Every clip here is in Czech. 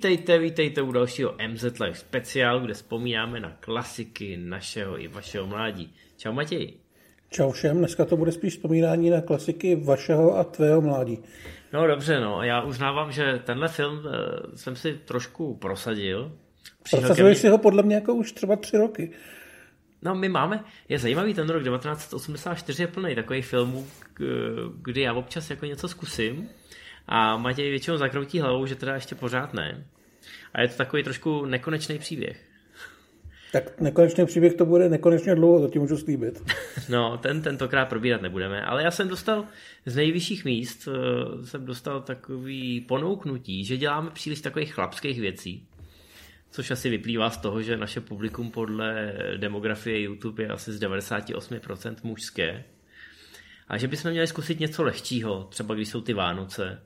Vítejte, vítejte u dalšího MZ Live speciálu, kde vzpomínáme na klasiky našeho i vašeho mládí. Čau Matěj. Čau všem, dneska to bude spíš vzpomínání na klasiky vašeho a tvého mládí. No dobře, no, já uznávám, že tenhle film uh, jsem si trošku prosadil. Prosazuješ si ho podle mě jako už třeba tři roky. No my máme, je zajímavý ten rok 1984 je plný takových filmů, kdy já občas jako něco zkusím a Matěj většinou zakroutí hlavou, že teda ještě pořád ne. A je to takový trošku nekonečný příběh. Tak nekonečný příběh to bude nekonečně dlouho, to ti můžu slíbit. No, ten tentokrát probírat nebudeme, ale já jsem dostal z nejvyšších míst, eh, jsem dostal takový ponouknutí, že děláme příliš takových chlapských věcí, což asi vyplývá z toho, že naše publikum podle demografie YouTube je asi z 98% mužské. A že bychom měli zkusit něco lehčího, třeba když jsou ty Vánoce,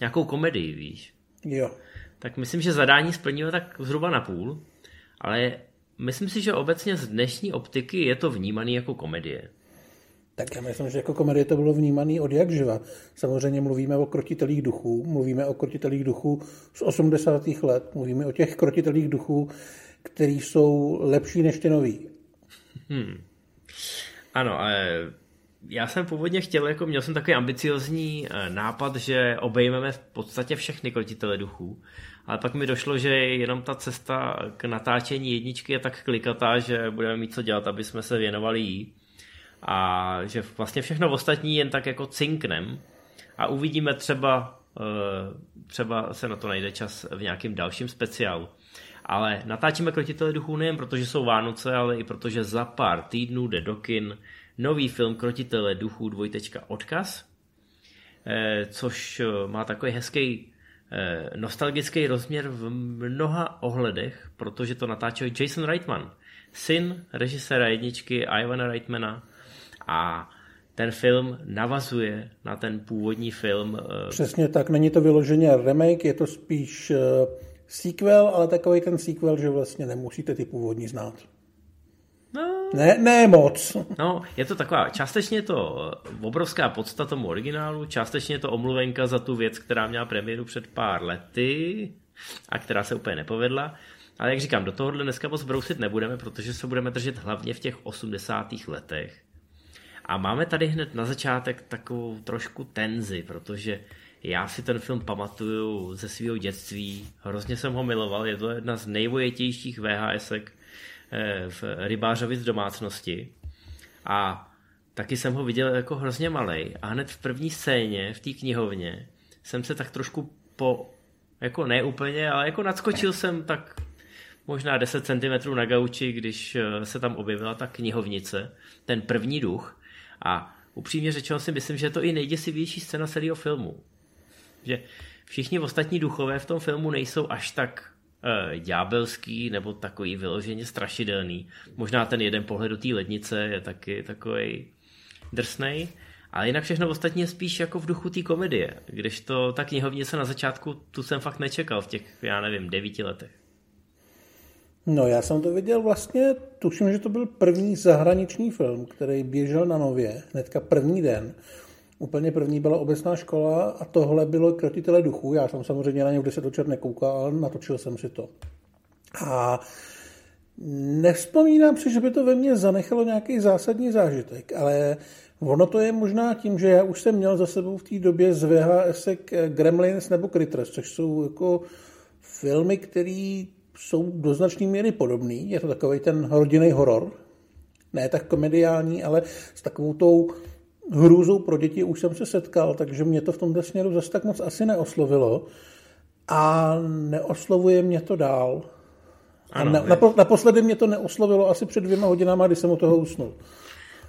nějakou komedii, víš. Jo. Tak myslím, že zadání splníme tak zhruba na půl, ale myslím si, že obecně z dnešní optiky je to vnímaný jako komedie. Tak já myslím, že jako komedie to bylo vnímané od jak živa. Samozřejmě mluvíme o krotitelích duchů, mluvíme o krotitelích duchů z 80. let, mluvíme o těch krotitelích duchů, který jsou lepší než ty nový. Hmm. Ano, ale já jsem původně chtěl, jako měl jsem takový ambiciozní eh, nápad, že obejmeme v podstatě všechny krotitele duchů, ale pak mi došlo, že jenom ta cesta k natáčení jedničky je tak klikatá, že budeme mít co dělat, aby jsme se věnovali jí a že vlastně všechno ostatní jen tak jako cinknem a uvidíme třeba, eh, třeba se na to najde čas v nějakém dalším speciálu. Ale natáčíme krotitele duchů nejen protože jsou Vánoce, ale i protože za pár týdnů jde do kin nový film Krotitele duchů dvojtečka odkaz, eh, což eh, má takový hezký eh, nostalgický rozměr v mnoha ohledech, protože to natáčel Jason Reitman, syn režiséra jedničky Ivana Reitmana a ten film navazuje na ten původní film. Přesně tak, není to vyloženě remake, je to spíš sequel, ale takový ten sequel, že vlastně nemusíte ty původní znát. Ne, ne moc. No, je to taková, částečně je to obrovská podsta tomu originálu, částečně je to omluvenka za tu věc, která měla premiéru před pár lety a která se úplně nepovedla. Ale jak říkám, do tohohle dneska moc brousit nebudeme, protože se budeme držet hlavně v těch 80. letech. A máme tady hned na začátek takovou trošku tenzi, protože já si ten film pamatuju ze svého dětství, hrozně jsem ho miloval, je to jedna z nejvojetějších VHSek, Eh, v rybářovi z domácnosti. A taky jsem ho viděl jako hrozně malý a hned v první scéně v té knihovně jsem se tak trošku po, jako ne úplně, ale jako nadskočil jsem tak možná 10 cm na gauči, když eh, se tam objevila ta knihovnice, ten první duch. A upřímně řečeno si myslím, že je to i nejděsivější scéna celého filmu. Že všichni ostatní duchové v tom filmu nejsou až tak ďábelský nebo takový vyloženě strašidelný. Možná ten jeden pohled do té lednice je taky takový drsnej, ale jinak všechno ostatní je spíš jako v duchu té komedie, když to ta knihovnice na začátku, tu jsem fakt nečekal v těch, já nevím, devíti letech. No já jsem to viděl vlastně, tuším, že to byl první zahraniční film, který běžel na nově, hnedka první den. Úplně první byla obecná škola a tohle bylo Krotitele duchů. Já jsem samozřejmě na něj v 10 večer nekoukal, natočil jsem si to. A nevzpomínám si, že by to ve mně zanechalo nějaký zásadní zážitek, ale ono to je možná tím, že já už jsem měl za sebou v té době z VHS Gremlins nebo Critters, což jsou jako filmy, které jsou do značné míry podobný. Je to takový ten rodinný horor, ne tak komediální, ale s takovou tou hrůzou pro děti už jsem se setkal, takže mě to v tomto směru zase tak moc asi neoslovilo a neoslovuje mě to dál. Ano, a na, naposledy mě to neoslovilo asi před dvěma hodinama, kdy jsem u toho usnul.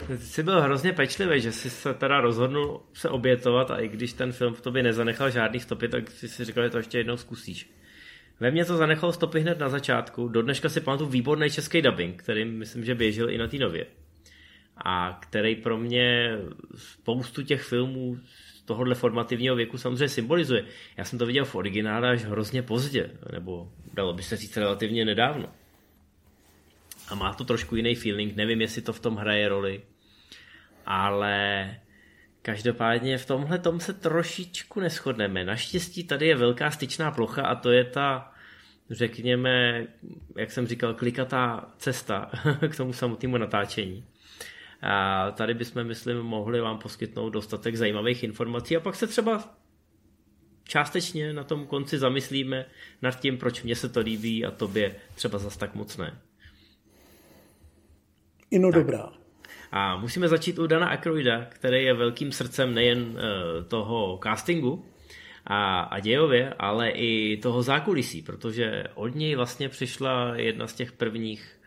Ty jsi byl hrozně pečlivý, že jsi se teda rozhodnul se obětovat a i když ten film v tobě nezanechal žádný stopy, tak jsi si říkal, že to ještě jednou zkusíš. Ve mně to zanechalo stopy hned na začátku. Do dneška si pamatuju výborný český dubbing, který myslím, že běžel i na té nově a který pro mě spoustu těch filmů z tohohle formativního věku samozřejmě symbolizuje. Já jsem to viděl v originále až hrozně pozdě, nebo dalo by se říct relativně nedávno. A má to trošku jiný feeling, nevím, jestli to v tom hraje roli, ale každopádně v tomhle tom se trošičku neschodneme. Naštěstí tady je velká styčná plocha a to je ta řekněme, jak jsem říkal, klikatá cesta k tomu samotnému natáčení. A tady bychom, myslím, mohli vám poskytnout dostatek zajímavých informací a pak se třeba částečně na tom konci zamyslíme nad tím, proč mně se to líbí a tobě třeba zas tak moc ne. Ino tak. dobrá. A musíme začít u Dana Aykroyda, který je velkým srdcem nejen eh, toho castingu a, a dějově, ale i toho zákulisí, protože od něj vlastně přišla jedna z těch prvních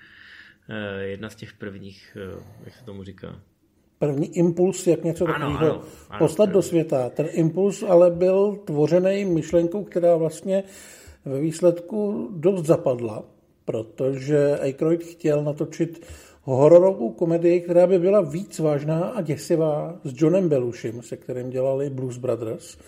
jedna z těch prvních, eh, jak se tomu říká, první impuls, jak něco takového poslat do světa. Ten impuls ale byl tvořený myšlenkou, která vlastně ve výsledku dost zapadla, protože Aykroyd chtěl natočit hororovou komedii, která by byla víc vážná a děsivá s Johnem Belushim, se kterým dělali Blues Brothers.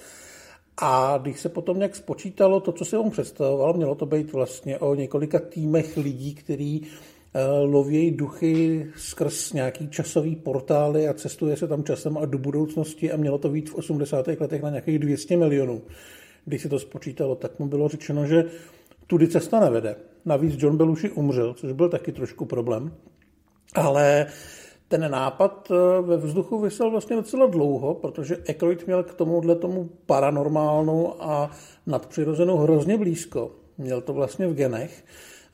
A když se potom nějak spočítalo to, co si on představoval, mělo to být vlastně o několika týmech lidí, který Eh, lovějí duchy skrz nějaký časový portály a cestuje se tam časem a do budoucnosti a mělo to být v 80. letech na nějakých 200 milionů. Když se to spočítalo, tak mu bylo řečeno, že tudy cesta nevede. Navíc John Belushi umřel, což byl taky trošku problém. Ale ten nápad eh, ve vzduchu vysel vlastně docela dlouho, protože Aykroyd měl k tomuhle tomu paranormálnu a nadpřirozenou hrozně blízko. Měl to vlastně v genech.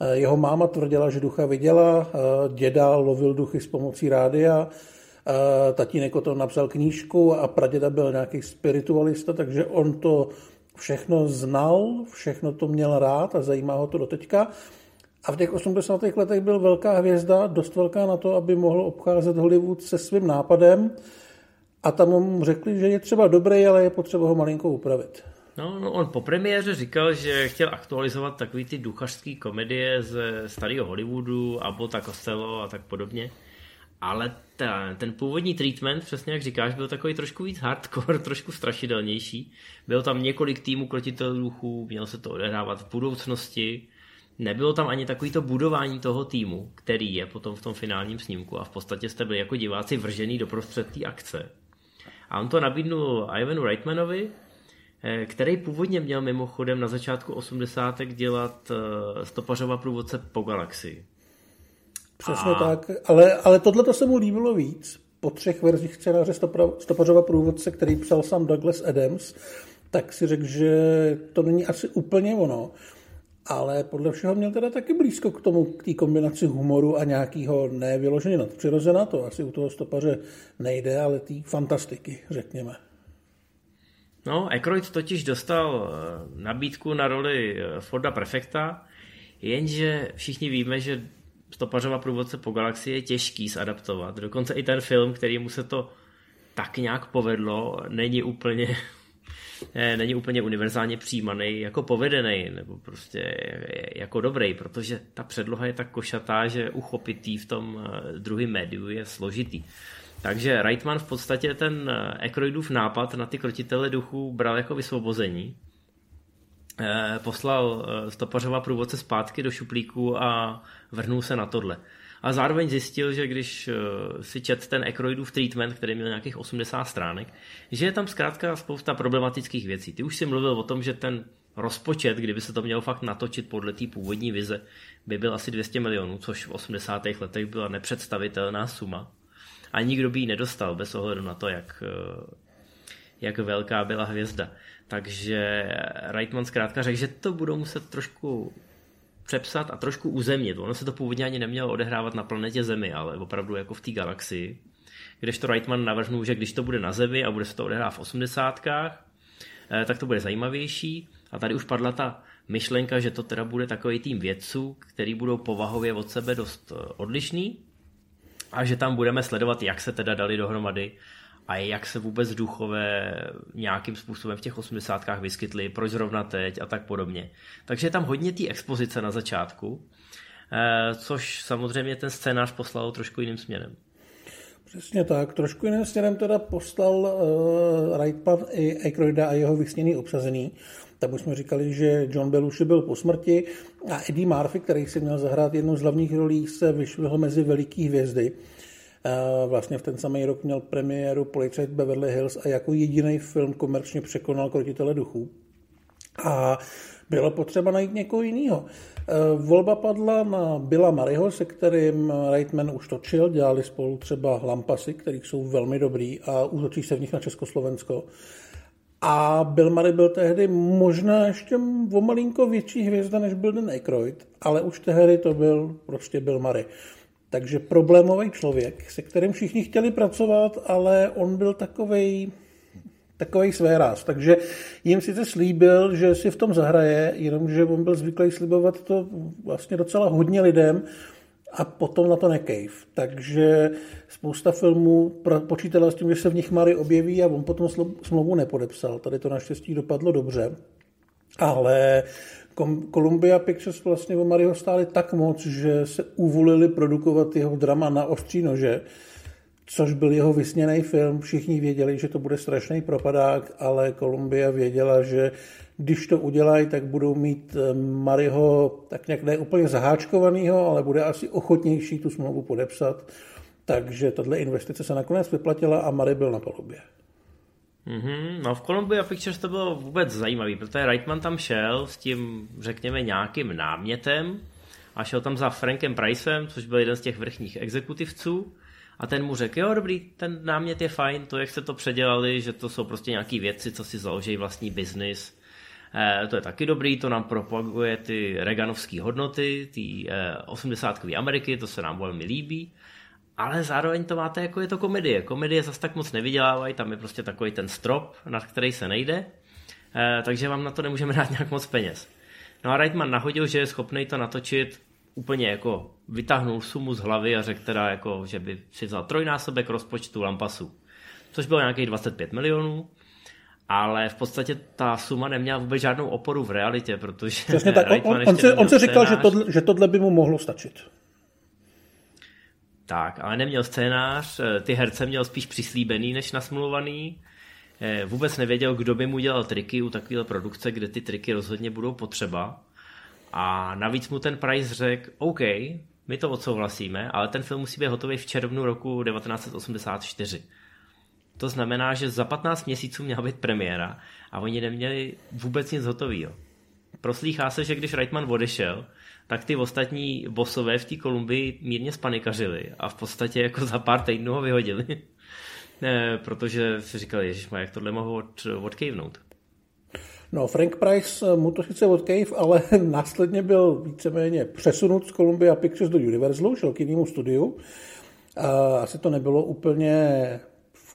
Eh, jeho máma tvrdila, že ducha viděla, eh, děda lovil duchy s pomocí rádia, eh, tatínek o tom napsal knížku a praděda byl nějaký spiritualista, takže on to všechno znal, všechno to měl rád a zajímá ho to do teďka. A v těch 80. letech byl velká hvězda, dost velká na to, aby mohl obcházet Hollywood se svým nápadem a tam mu řekli, že je třeba dobrý, ale je potřeba ho malinko upravit. No, no, on po premiéře říkal, že chtěl aktualizovat takový ty duchařské komedie ze starého Hollywoodu, Abbott a Costello a tak podobně. Ale ta, ten původní treatment, přesně jak říkáš, byl takový trošku víc hardcore, trošku strašidelnější. Bylo tam několik týmů krotitelů duchů, mělo se to odehrávat v budoucnosti. Nebylo tam ani takový to budování toho týmu, který je potom v tom finálním snímku a v podstatě jste byli jako diváci vržený do prostřed té akce. A on to nabídnul Ivanu Reitmanovi, který původně měl mimochodem na začátku 80. dělat eh, stopařova průvodce po galaxii. Přesně a... tak, ale, ale tohle to se mu líbilo víc. Po třech verzích scénáře Stopařova průvodce, který psal sám Douglas Adams, tak si řekl, že to není asi úplně ono. Ale podle všeho měl teda taky blízko k tomu, k té kombinaci humoru a nějakého nevyloženě nadpřirozena. To asi u toho stopaře nejde, ale té fantastiky, řekněme. No, Aykroyd totiž dostal eh, nabídku na roli eh, Forda Prefekta, jenže všichni víme, že stopařova průvodce po galaxii je těžký zadaptovat. Dokonce i ten film, který mu se to tak nějak povedlo, není úplně eh, není úplně univerzálně přijímaný jako povedený nebo prostě jako dobrý, protože ta předloha je tak košatá, že uchopitý v tom druhém médiu je složitý. Takže Reitman v podstatě ten Ekroidův eh, nápad na ty krotitele duchů bral jako vysvobození. Eh, poslal eh, stopařova průvodce zpátky do šuplíku a vrhnul se na tohle. A zároveň zjistil, že když si čet ten Ekroidův treatment, který měl nějakých 80 stránek, že je tam zkrátka spousta problematických věcí. Ty už si mluvil o tom, že ten rozpočet, kdyby se to mělo fakt natočit podle té původní vize, by byl asi 200 milionů, což v 80. letech byla nepředstavitelná suma a nikdo by ji nedostal bez ohledu na to, jak, eh, jak velká byla hvězda. Takže Reitman zkrátka řekl, že to budou muset trošku přepsat a trošku uzemnit. Ono se to původně ani nemělo odehrávat na planetě Zemi, ale opravdu jako v té galaxii. Kdežto Reitman navrhnul, že když to bude na Zemi a bude se to odehrávat v osmdesátkách, eh, tak to bude zajímavější. A tady už padla ta myšlenka, že to teda bude takový tým vědců, který budou povahově od sebe dost eh, odlišný, a že tam budeme sledovat, jak se teda dali dohromady a jak se vůbec duchové nějakým způsobem v těch osmdesátkách vyskytly, proč zrovna teď a tak podobně. Takže je tam hodně té expozice na začátku, eh, což samozřejmě ten scénář poslal trošku jiným směrem. Přesně tak. Trošku jiným směrem teda poslal uh, Reitman i Aykroyda a jeho vysněný obsazený. Tak už jsme říkali, že John Belushi byl po smrti a Eddie Murphy, který si měl zahrát jednu z hlavních rolí, se vyšvihl mezi veliký hvězdy. Vlastně v ten samý rok měl premiéru Policajt Beverly Hills a jako jediný film komerčně překonal Krotitele duchů. A bylo potřeba najít někoho jiného. Eh, volba padla na Billa Maryho, se kterým Reitman už točil, dělali spolu třeba Lampasy, kterých jsou velmi dobrý a útočí se v nich na Československo. A Bill Murray byl tehdy možná ještě o malinko větší hvězda, než byl Dan Aykroyd, ale už tehdy to byl prostě Bill Murray. Takže problémový člověk, se kterým všichni chtěli pracovat, ale on byl takovej, takový své ráz. Takže jim sice slíbil, že si v tom zahraje, jenomže on byl zvyklý slibovat to vlastně docela hodně lidem a potom na to nekejv. Takže spousta filmů počítala s tím, že se v nich Mary objeví a on potom smlouvu nepodepsal. Tady to naštěstí dopadlo dobře. Ale Columbia Pictures vlastně o Maryho stáli tak moc, že se uvolili produkovat jeho drama na ostří nože, což byl jeho vysněný film. Všichni věděli, že to bude strašný propadák, ale Columbia věděla, že když to udělají, tak budou mít eh, Maryho tak nějak ne úplně zaháčkovanýho, ale bude asi ochotnější tu smlouvu podepsat. Takže tahle investice se nakonec vyplatila a Mary byl na palubě. Mm-hmm. No v Columbia Pictures to bylo vůbec zajímavý, protože Reitman tam šel s tím, řekněme, nějakým námětem a šel tam za Frankem Pricem, což byl jeden z těch vrchních exekutivců a ten mu řekl, jo dobrý, ten námět je fajn, to jak jste to předělali, že to jsou prostě nějaký věci, co si založí vlastní biznis, to je taky dobrý, to nám propaguje ty reganovské hodnoty, ty eh, 80 Ameriky, to se nám velmi líbí ale zároveň to máte jako je to komedie. Komedie zase tak moc nevydělávají, tam je prostě takový ten strop, nad který se nejde, eh, takže vám na to nemůžeme dát nějak moc peněz. No a Reitman nahodil, že je schopný to natočit úplně jako vytáhnul sumu z hlavy a řekl teda jako, že by si vzal trojnásobek rozpočtu Lampasu, což bylo nějakých 25 milionů, ale v podstatě ta suma neměla vůbec žádnou oporu v realitě, protože Přesně tak, on, on, on, se, on se říkal, že tohle, že tohle by mu mohlo stačit. Tak, ale neměl scénář, ty herce měl spíš přislíbený než nasmluvaný. Eh, vůbec nevěděl, kdo by mu dělal triky u takové produkce, kde ty triky rozhodně budou potřeba. A navíc mu ten Price řekl, OK, my to odsouhlasíme, ale ten film musí být hotový v červnu roku 1984. To znamená, že za 15 měsíců měla být premiéra a oni neměli vůbec nic hotového. Proslýchá se, že když Reitman odešel, tak ty ostatní bosové v té Kolumbii mírně spanikařili a v podstatě jako za pár týdnů ho vyhodili. ne, protože si říkali, že jak tohle mohou od, odkejvnout. No, Frank Price mu to sice odkejv, ale následně byl víceméně přesunut z Columbia Pictures do Universalu, šel k jinému studiu. Asi to nebylo úplně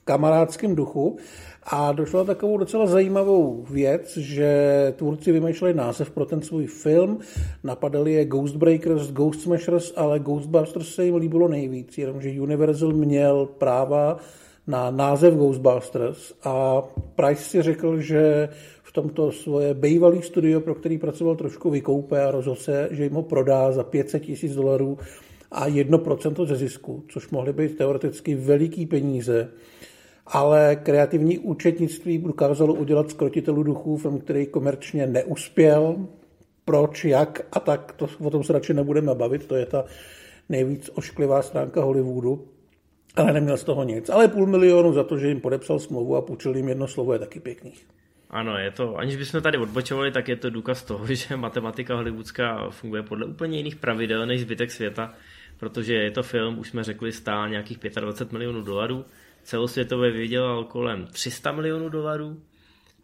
kamarádském duchu. A došlo takovou docela zajímavou věc, že tvůrci vymýšleli název pro ten svůj film, napadali je Ghostbreakers, Ghost Smashers, ale Ghostbusters se jim líbilo nejvíc, jenomže Universal měl práva na název Ghostbusters a Price si řekl, že v tomto svoje bývalý studio, pro který pracoval trošku vykoupe a rozhodl se, že jim ho prodá za 500 tisíc dolarů a 1% ze zisku, což mohly být teoreticky veliký peníze ale kreativní účetnictví dokázalo udělat z duchů film, který komerčně neuspěl. Proč, jak a tak, to, o tom se radši nebudeme bavit, to je ta nejvíc ošklivá stránka Hollywoodu, ale neměl z toho nic. Ale půl milionu za to, že jim podepsal smlouvu a půjčil jim jedno slovo, je taky pěkný. Ano, je to, aniž bychom tady odbočovali, tak je to důkaz toho, že matematika hollywoodská funguje podle úplně jiných pravidel než zbytek světa, protože je to film, už jsme řekli, stál nějakých 25 milionů dolarů, celosvětově vydělal kolem 300 milionů dolarů,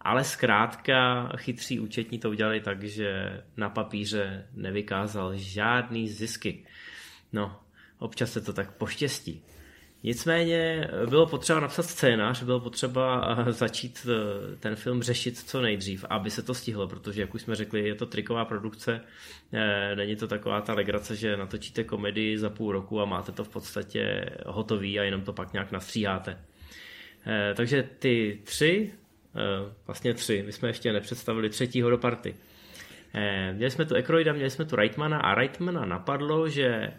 ale zkrátka chytří účetní to udělali tak, že na papíře nevykázal žádný zisky. No, občas se to tak poštěstí. Nicméně bylo potřeba napsat scénář, bylo potřeba eh, začít eh, ten film řešit co nejdřív, aby se to stihlo, protože, jak už jsme řekli, je to triková produkce, eh, není to taková ta legrace, že natočíte komedii za půl roku a máte to v podstatě hotový a jenom to pak nějak nastříháte. Takže ty tři, vlastně tři, my jsme ještě nepředstavili třetího do party. Měli jsme tu Ekroida, měli jsme tu Reitmana a Reitmana napadlo, že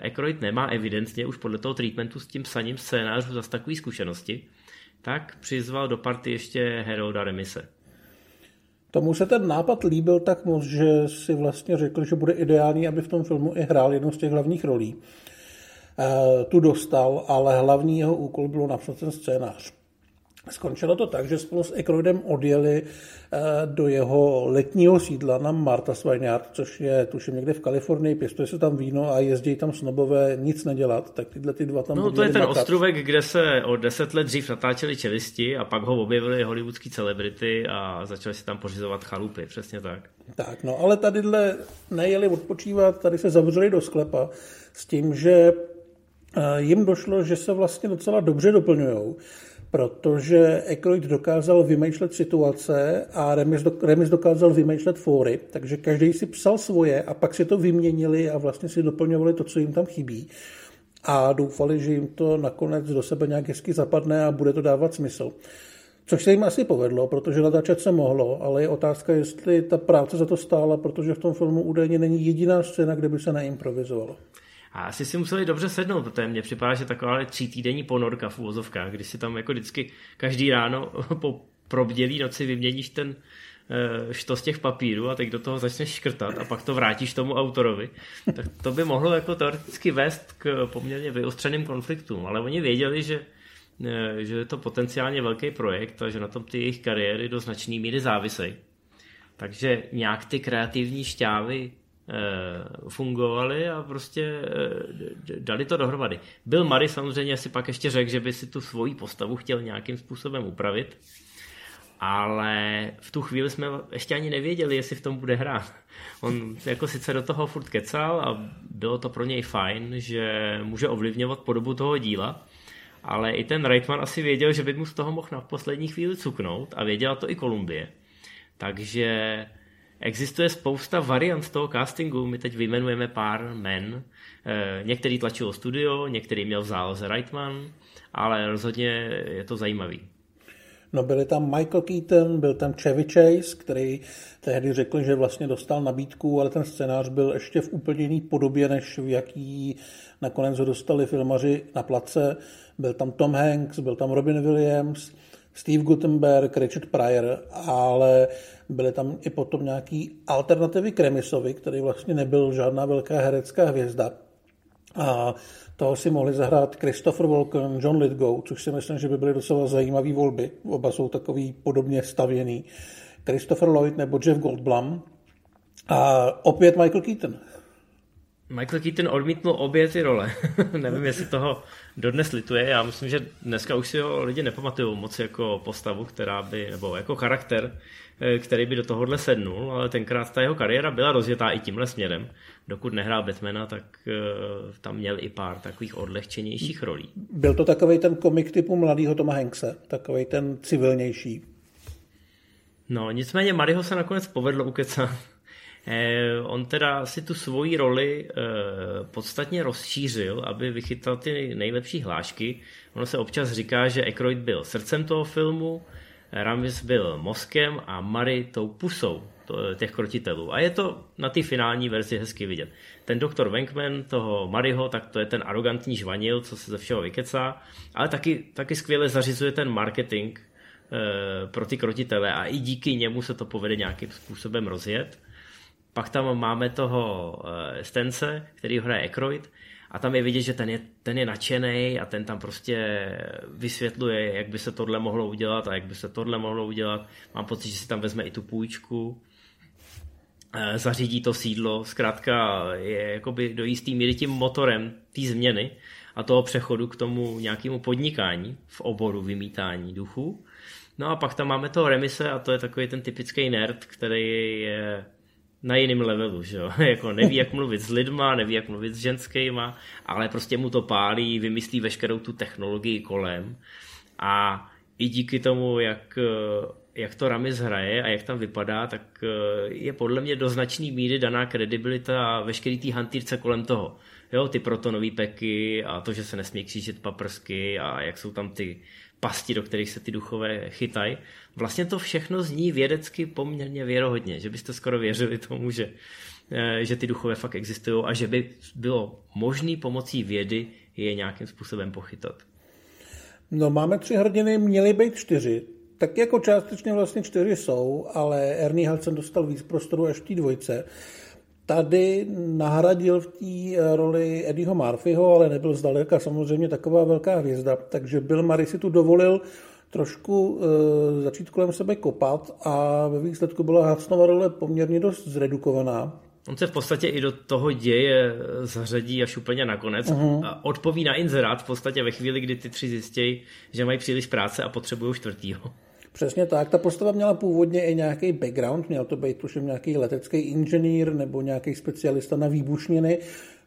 Ekroid nemá evidentně už podle toho treatmentu s tím psaním scénářů zase takové zkušenosti, tak přizval do party ještě Herolda Remise. Tomu se ten nápad líbil tak moc, že si vlastně řekl, že bude ideální, aby v tom filmu i hrál jednu z těch hlavních rolí. E, tu dostal, ale hlavní jeho úkol bylo napsat ten scénář. Skončilo to tak, že spolu s Ekroidem odjeli eh, do jeho letního sídla na Marta Vineyard, což je tuším někde v Kalifornii, pěstuje se tam víno a jezdí tam snobové nic nedělat, tak tyhle ty dva tam No to je ten ostrovek, kde se o deset let dřív natáčeli čelisti a pak ho objevili hollywoodský celebrity a začali si tam pořizovat chalupy, přesně tak. Tak, no ale tadyhle nejeli odpočívat, tady se zavřeli do sklepa s tím, že eh, jim došlo, že se vlastně docela dobře doplňují protože Ekroid dokázal vymýšlet situace a Remis, do, Remis dokázal vymýšlet fóry, takže každý si psal svoje a pak si to vyměnili a vlastně si doplňovali to, co jim tam chybí a doufali, že jim to nakonec do sebe nějak hezky zapadne a bude to dávat smysl. Což se jim asi povedlo, protože natáčet se mohlo, ale je otázka, jestli ta práce za to stála, protože v tom filmu údajně není jediná scéna, kde by se neimprovizovalo. A asi si museli dobře sednout, protože mně připadá, že taková tří týdenní ponorka v úvozovkách, kdy si tam jako vždycky každý ráno po probdělý noci vyměníš ten eh, što z těch papírů a teď do toho začneš škrtat a pak to vrátíš tomu autorovi, tak to by mohlo jako teoreticky vést k poměrně vyostřeným konfliktům, ale oni věděli, že, eh, že je to potenciálně velký projekt a že na tom ty jejich kariéry do značné míry závisejí. Takže nějak ty kreativní šťávy fungovaly a prostě eh, dali to dohromady. Bill Murray samozřejmě si pak ještě řekl, že by si tu svoji postavu chtěl nějakým způsobem upravit, ale v tu chvíli jsme ještě ani nevěděli, jestli v tom bude hrát. On jako sice do toho furt kecal a bylo to pro něj fajn, že může ovlivňovat podobu toho díla, ale i ten Reitman asi věděl, že by mu z toho mohl na poslední chvíli cuknout a věděla to i Kolumbie. Takže Existuje spousta variant toho castingu, my teď vyjmenujeme pár men. Eh, některý tlačilo studio, některý měl v záloze Reitman, ale rozhodně je to zajímavý. No byli tam Michael Keaton, byl tam Chevy Chase, který tehdy řekl, že vlastně dostal nabídku, ale ten scénář byl ještě v úplně jiný podobě, než v jaký nakonec ho dostali filmaři na place. Byl tam Tom Hanks, byl tam Robin Williams, Steve Gutenberg, Richard Pryor, ale byly tam i potom nějaký alternativy Kremisovi, který vlastně nebyl žádná velká herecká hvězda. A toho si mohli zahrát Christopher Walken, John Lithgow, což si myslím, že by byly docela zajímavé volby. Oba jsou takový podobně stavěný. Christopher Lloyd nebo Jeff Goldblum. A opět Michael Keaton. Michael Keaton odmítnul obě ty role. Nevím, jestli toho dodnes lituje. Já myslím, že dneska už si ho lidi nepamatují moc jako postavu, která by, nebo jako charakter, eh, který by do tohohle sednul, ale tenkrát ta jeho kariéra byla rozjetá i tímhle směrem. Dokud nehrál Batmana, tak uh, tam měl i pár takových odlehčenějších rolí. Byl to takový ten komik typu mladého Toma Hankse, takový ten civilnější. No, nicméně Mariho se nakonec povedlo ukecat Eh, on teda si tu svoji roli eh, podstatně rozšířil, aby vychytal ty nejlepší hlášky. Ono se občas říká, že Aykroyd byl srdcem toho filmu, Ramis byl mozkem a Mary tou pusou těch krotitelů. A je to na té finální verzi hezky vidět. Ten doktor Venkman, toho Maryho, tak to je ten arrogantní žvanil, co se ze všeho vykecá, ale taky, taky skvěle zařizuje ten marketing e, pro ty krotitele a i díky němu se to povede nějakým způsobem rozjet. Pak tam máme toho uh, Stence, který hraje Ekroyd, a tam je vidět, že ten je, ten je nadšený a ten tam prostě vysvětluje, jak by se tohle mohlo udělat a jak by se tohle mohlo udělat. Mám pocit, že si tam vezme i tu půjčku, eh, zařídí to sídlo, zkrátka je jakoby do jistý míry tím motorem té změny a toho přechodu k tomu nějakému podnikání v oboru vymítání duchu. No a pak tam máme toho Remise a to je takový ten typický nerd, který je na jiném levelu, že jo? jako neví, jak mluvit s lidma, neví, jak mluvit s ženskýma, ale prostě mu to pálí, vymyslí veškerou tu technologii kolem a i díky tomu, jak, jak to Ramis hraje a jak tam vypadá, tak eh, je podle mě do značné míry daná kredibilita veškerý té hantýrce kolem toho. Jo, ty protonové peky a to, že se nesmí křížit paprsky a jak jsou tam ty pasti, do kterých se ty duchové chytají. Vlastně to všechno zní vědecky poměrně věrohodně, že byste skoro věřili tomu, že, eh, že ty duchové fakt existují a že by bylo možné pomocí vědy je nějakým způsobem pochytat. No máme tři hrdiny, měly být čtyři. Tak jako částečně vlastně čtyři jsou, ale Ernie Hudson dostal víc prostoru až té dvojce tady nahradil v té eh, roli Eddieho Murphyho, ale nebyl zdaleka samozřejmě taková velká hvězda, takže Bill Murray si tu dovolil trošku e, začít kolem sebe kopat a ve výsledku byla Hudsonova role poměrně dost zredukovaná. On se v podstatě i do toho děje zařadí až úplně nakonec. Uh-huh. A odpoví na inzerát v podstatě ve chvíli, kdy ty tři zjistějí, že mají příliš práce a potřebují čtvrtýho. Přesně tak. Ta postava měla původně i nějaký background, měl to být tuším nějaký letecký inženýr nebo nějaký specialista na výbušniny.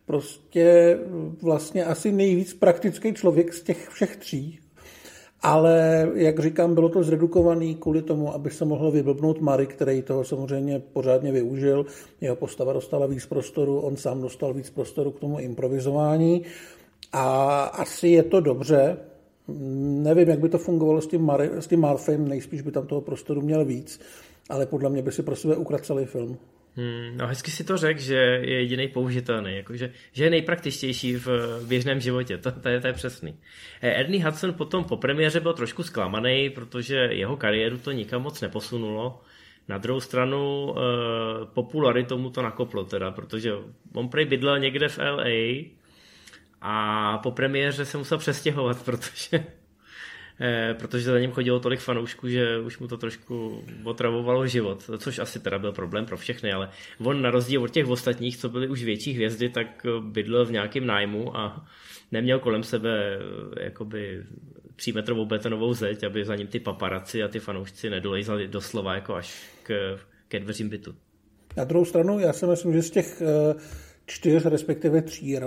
Prostě vlastně asi nejvíc praktický člověk z těch všech tří. Ale, jak říkám, bylo to zredukované kvůli tomu, aby se mohl vyblbnout Mary, který toho samozřejmě pořádně využil. Jeho postava dostala víc prostoru, on sám dostal víc prostoru k tomu improvizování. A asi je to dobře, Nevím, jak by to fungovalo s tím, Mar- s tím Marfem, nejspíš by tam toho prostoru měl víc, ale podle mě by si pro sebe ukradl celý film. Hmm, no hezky si to řekl, že je jediný použitelný, jakože, že je nejpraktičtější v běžném životě, to, to, je, to je přesný. Eh, Ernie Hudson potom po premiéře byl trošku zklamaný, protože jeho kariéru to nikam moc neposunulo. Na druhou stranu eh, populary tomu to nakoplo teda, protože on prej bydlel někde v LA, a po premiéře se musel přestěhovat, protože, eh, protože za ním chodilo tolik fanoušků, že už mu to trošku otravovalo život, což asi teda byl problém pro všechny, ale on na rozdíl od těch ostatních, co byli už větší hvězdy, tak bydlel v nějakém nájmu a neměl kolem sebe eh, jakoby třímetrovou betonovou zeď, aby za ním ty paparaci a ty fanoušci nedolejzali doslova jako až k, ke dveřím bytu. Na druhou stranu, já si myslím, že z těch uh čtyř, respektive tří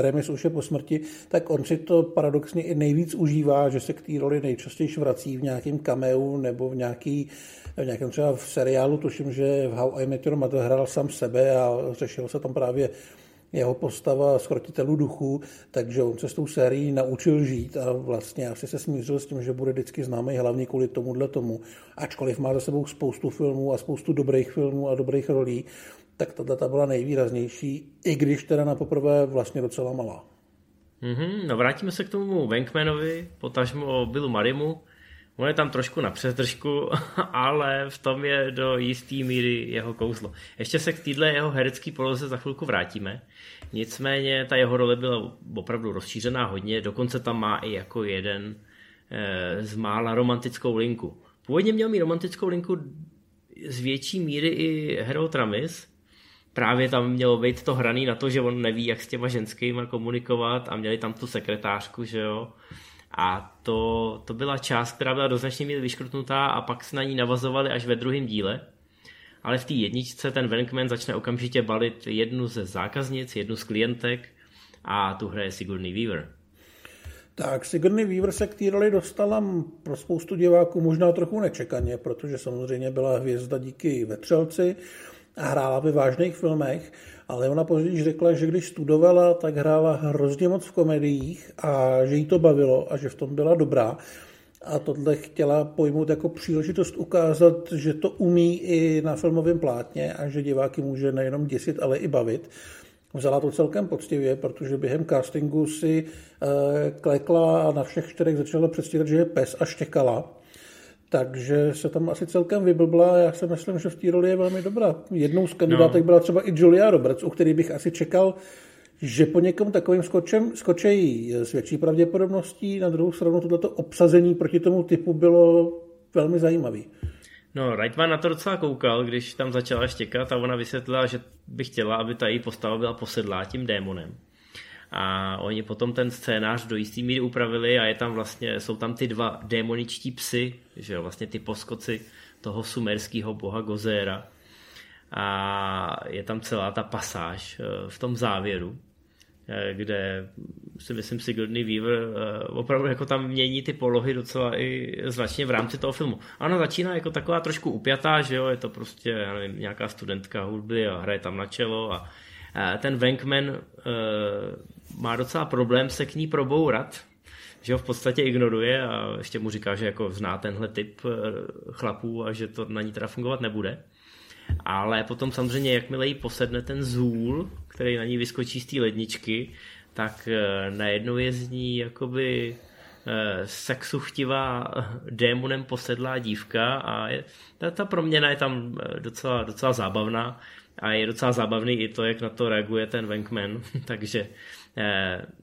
Remis už je po smrti, tak on si to paradoxně i nejvíc užívá, že se k té roli nejčastěji vrací v nějakém cameu nebo v, nějaký, v nějakém třeba v seriálu, tuším, že v How I Met Your Mother hrál sám sebe a řešil se tam právě jeho postava schrotitelů duchů, takže on se s tou sérií naučil žít a vlastně asi se smířil s tím, že bude vždycky známý hlavně kvůli tomuhle tomu. Ačkoliv má za sebou spoustu filmů a spoustu dobrých filmů a dobrých rolí, tak ta data byla nejvýraznější, i když teda na poprvé vlastně docela malá. Mm-hmm, no vrátíme se k tomu Venkmanovi, potažmo Billu Marimu. On je tam trošku na přezdržku, ale v tom je do jistý míry jeho kouzlo. Ještě se k téhle jeho herecký poloze za chvilku vrátíme. Nicméně ta jeho role byla opravdu rozšířená hodně, dokonce tam má i jako jeden e, z mála romantickou linku. Původně měl mít romantickou linku z větší míry i Hero Tramis, právě tam mělo být to hraný na to, že on neví, jak s těma ženskými komunikovat a měli tam tu sekretářku, že jo. A to, to byla část, která byla do značné míry vyškrtnutá a pak se na ní navazovali až ve druhém díle. Ale v té jedničce ten Venkman začne okamžitě balit jednu ze zákaznic, jednu z klientek a tu hraje Sigourney Weaver. Tak Sigourney Weaver se k té roli dostala pro spoustu diváků možná trochu nečekaně, protože samozřejmě byla hvězda díky Vetřelci, hrála ve vážných filmech, ale ona později řekla, že když studovala, tak hrála hrozně moc v komediích a že jí to bavilo a že v tom byla dobrá. A tohle chtěla pojmout jako příležitost ukázat, že to umí i na filmovém plátně a že diváky může nejenom děsit, ale i bavit. Vzala to celkem poctivě, protože během castingu si e, klekla a na všech čtyřech začala předstírat, že je pes a štěkala takže se tam asi celkem vyblbla. Já si myslím, že v té roli je velmi dobrá. Jednou z kandidátek no. byla třeba i Julia Roberts, u který bych asi čekal, že po někom takovým skočem skočejí s větší pravděpodobností. Na druhou stranu tohleto obsazení proti tomu typu bylo velmi zajímavý. No, Reitman na to docela koukal, když tam začala štěkat a ona vysvětlila, že by chtěla, aby ta její postava byla posedlá tím démonem a oni potom ten scénář do jistý míry upravili a je tam vlastně, jsou tam ty dva démoničtí psy, že vlastně ty poskoci toho sumerského boha Gozéra a je tam celá ta pasáž eh, v tom závěru, eh, kde si myslím si Sigourney Weaver eh, opravdu jako tam mění ty polohy docela i značně v rámci toho filmu. Ano, začíná jako taková trošku upjatá, že jo, je to prostě, já nevím, nějaká studentka hudby a hraje tam na čelo a ten Venkman má docela problém se k ní probourat, že ho v podstatě ignoruje a ještě mu říká, že jako zná tenhle typ eh, chlapů a že to na ní teda fungovat nebude. Ale potom samozřejmě, jakmile jí posedne ten zůl, který na ní vyskočí z té ledničky, tak eh, najednou je z ní jakoby sexuchtivá démonem posedlá dívka a je, ta, ta proměna je tam docela, docela zábavná a je docela zábavný i to, jak na to reaguje ten Venkman, takže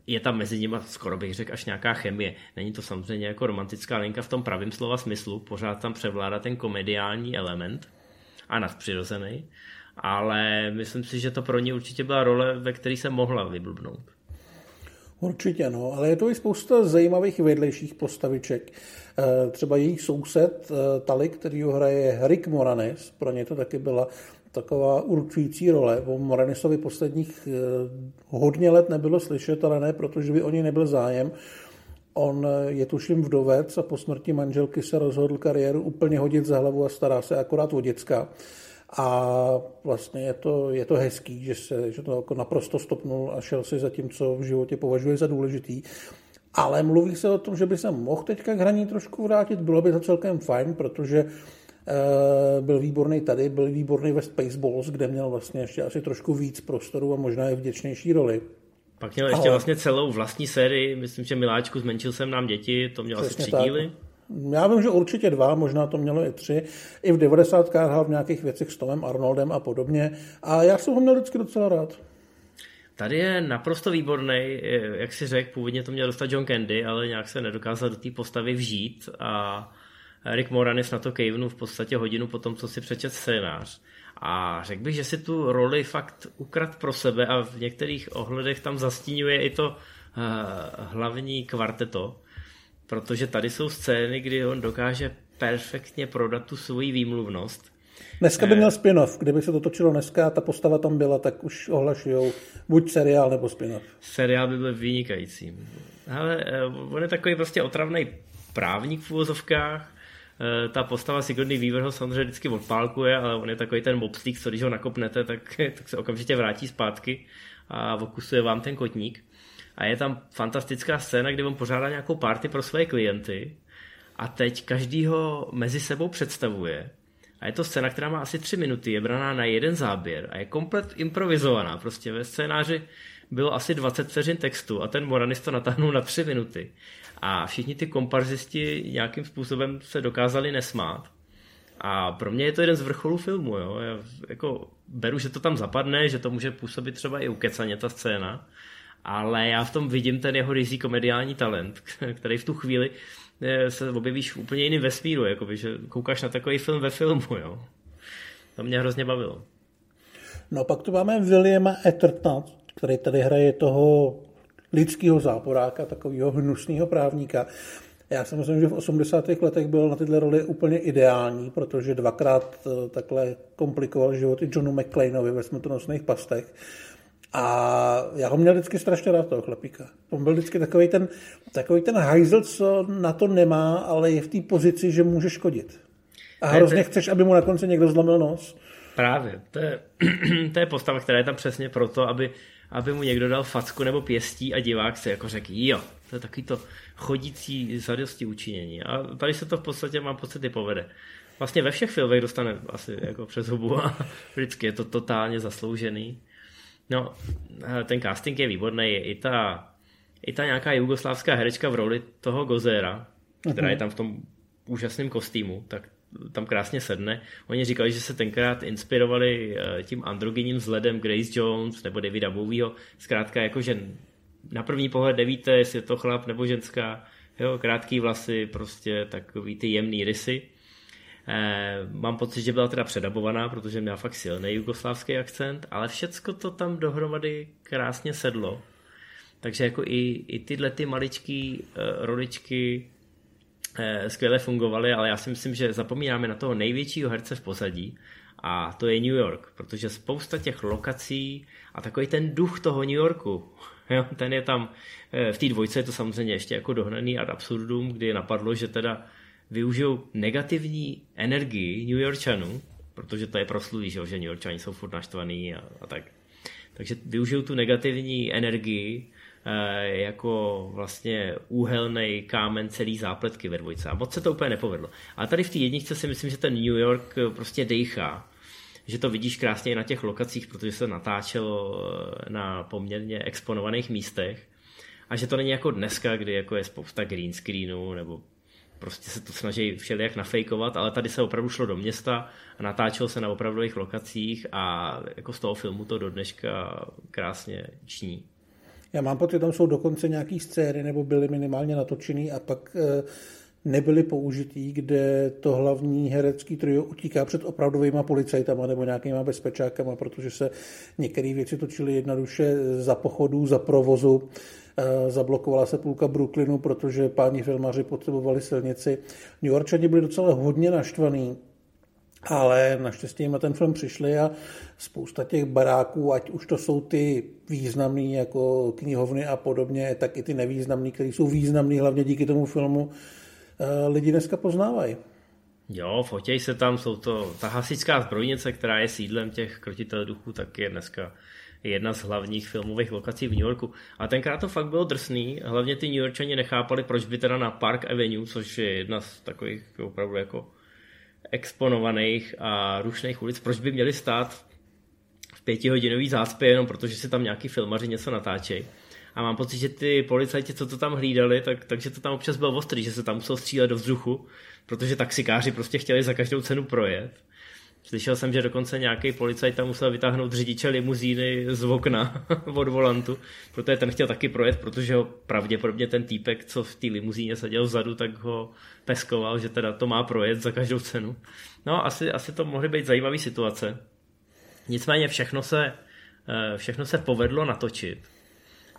je tam mezi nimi skoro bych řekl až nějaká chemie. Není to samozřejmě jako romantická linka v tom pravém slova smyslu, pořád tam převládá ten komediální element a nadpřirozený, ale myslím si, že to pro ní určitě byla role, ve které se mohla vyblbnout. Určitě, no, ale je to i spousta zajímavých vedlejších postaviček. Eh, třeba její soused eh, Tali, který ho hraje Rick Moranes, pro ně to taky byla taková určující role. O Moranisovi posledních eh, hodně let nebylo slyšet, ale ne, protože by o něj nebyl zájem. On je tuším vdovec a po smrti manželky se rozhodl kariéru úplně hodit za hlavu a stará se akorát o děcka. A vlastně je to, je to hezký, že, se, že to jako naprosto stopnul a šel si za tím, co v životě považuje za důležitý. Ale mluví se o tom, že by se mohl teďka k hraní trošku vrátit. Bylo by to celkem fajn, protože e, byl výborný tady, byl výborný ve Spaceballs, kde měl vlastně ještě asi trošku víc prostoru a možná i vděčnější roli. Pak měl ještě Ale... vlastně celou vlastní sérii, myslím, že Miláčku zmenšil jsem nám děti, to měl Přesně asi tři díly. Já vím, že určitě dva, možná to mělo i tři. I v 90. hrál v nějakých věcech s Tomem Arnoldem a podobně. A já jsem ho měl vždycky docela rád. Tady je naprosto výborný, jak si řekl, původně to měl dostat John Candy, ale nějak se nedokázal do té postavy vžít a Rick Moranis na to kejvnu v podstatě hodinu po tom, co si přečet scénář. A řekl bych, že si tu roli fakt ukrad pro sebe a v některých ohledech tam zastínuje i to uh, hlavní kvarteto, protože tady jsou scény, kdy on dokáže perfektně prodat tu svoji výmluvnost. Dneska by eh, měl spin-off. Kdyby se to točilo dneska a ta postava tam byla, tak už ohlašují buď seriál nebo spin-off. Seriál by byl vynikající. Ale eh, on je takový prostě otravný právník v úvozovkách. Eh, ta postava Sigourney Weaver ho samozřejmě vždycky odpálkuje, ale on je takový ten mobstík, co když ho nakopnete, tak, tak se okamžitě vrátí zpátky a okusuje vám ten kotník. A je tam fantastická scéna, kdy on pořádá nějakou party pro své klienty a teď každý ho mezi sebou představuje. A je to scéna, která má asi tři minuty, je braná na jeden záběr a je komplet improvizovaná. Prostě ve scénáři bylo asi 20 vteřin textu a ten Moranis to natáhnul na tři minuty. A všichni ty komparzisti nějakým způsobem se dokázali nesmát. A pro mě je to jeden z vrcholů filmu. Jo? Já jako beru, že to tam zapadne, že to může působit třeba i ukecaně ta scéna, ale já v tom vidím ten jeho rizí komediální talent, který v tu chvíli eh, se objevíš v úplně jiném vesmíru, jakoby, že koukáš na takový film ve filmu, jo. To mě hrozně bavilo. No pak tu máme Williama Ettertona, který tady hraje toho lidského záporáka, takového hnusného právníka. Já si myslím, že v 80. letech byl na tyhle roli úplně ideální, protože dvakrát eh, takhle komplikoval život i Johnu McClaneovi ve smrtonosných pastech. A já ho měl vždycky strašně rád, toho chlapíka. On byl vždycky takový ten, takový ten hajzl, co na to nemá, ale je v té pozici, že může škodit. A hrozně chceš, aby mu na konci někdo zlomil nos. Právě. To je, to je postava, která je tam přesně proto, aby, aby mu někdo dal facku nebo pěstí a divák se jako řekl, jo, to je takový to chodící zadosti učinění. A tady se to v podstatě, mám pocit, i povede. Vlastně ve všech filmech dostane asi jako přes hubu a vždycky je to totálně zasloužený. No, eh, ten casting je výborný, je i ta, i ta nějaká jugoslávská herečka v roli toho Gozera, která je tam v tom úžasném kostýmu, tak tam krásně sedne. Oni říkali, že se tenkrát inspirovali eh, tím androgenním vzhledem Grace Jones nebo Davida Bowieho. Zkrátka jako, že na první pohled nevíte, jestli je to chlap nebo ženská. Jo, krátký vlasy, prostě takový ty jemný rysy. Eh, mám pocit, že byla teda předabovaná, protože měla fakt silný jugoslávský akcent, ale všecko to tam dohromady krásně sedlo. Takže jako i, i tyhle ty maličký rodičky uh, skvěle fungovaly, ale já si myslím, že zapomínáme na toho největšího herce v pozadí a to je New York, protože spousta těch lokací a takový ten duch toho New Yorku, jo, ten je tam, v té dvojce je to samozřejmě ještě jako dohnaný ad absurdum, kdy napadlo, že teda využijou negativní energii New Yorkčanů, protože to je proslulý, že, New Yorkčani jsou furt naštvaný a, a tak. Takže využijou tu negativní energii jako vlastně úhelný kámen celý zápletky ve dvojce. A moc se to úplně nepovedlo. A tady v té jedničce si myslím, že ten New York eh, prostě dejchá. Že to vidíš krásně i na těch lokacích, protože se natáčelo eh, na poměrně exponovaných místech a že to není jako dneska, kdy jako je spousta green screenů nebo prostě se to snaží všelijak nafejkovat, ale tady se opravdu šlo do města a natáčelo se na opravdových lokacích a jako z toho filmu to do dneška krásně ční. Já mám pocit, že tam jsou dokonce nějaký scény, nebo byly minimálně natočený a pak eh, nebyly použitý, kde to hlavní herecký trio utíká před opravdovými policajtama nebo nějakýma bezpečákama, protože se některé věci točily jednoduše za pochodu, za provozu. Eh, zablokovala se půlka Brooklynu, protože páni filmaři potřebovali silnici. New Yorkčani byli docela hodně naštvaní, ale naštěstí na ten film přišli a spousta těch baráků, ať už to jsou ty významný jako knihovny a podobně, tak i ty nevýznamný, které jsou významný hlavně díky tomu filmu, eh, lidi dneska poznávají. Jo, fotěj se tam, jsou to, ta hasičská zbrojnice, která je sídlem těch krotitelů duchů, tak je dneska jedna z hlavních filmových lokací v New Yorku. A tenkrát to fakt bylo drsný, hlavně ty New Yorkčani nechápali, proč by teda na Park Avenue, což je jedna z takových opravdu jako exponovaných a rušných ulic, proč by měli stát v pětihodinový zácpě jenom protože si tam nějaký filmaři něco natáčejí. A mám pocit, že ty policajti, co to tam hlídali, tak, takže to tam občas bylo ostrý, že se tam musel střílet do vzduchu, protože taxikáři prostě chtěli za každou cenu projet. Slyšel jsem, že dokonce nějaký policajt tam musel vytáhnout řidiče limuzíny z okna od volantu, protože ten chtěl taky projet, protože ho pravděpodobně ten týpek, co v té limuzíně seděl vzadu, tak ho peskoval, že teda to má projet za každou cenu. No, asi, asi to mohly být zajímavé situace. Nicméně všechno se, eh, všechno se povedlo natočit.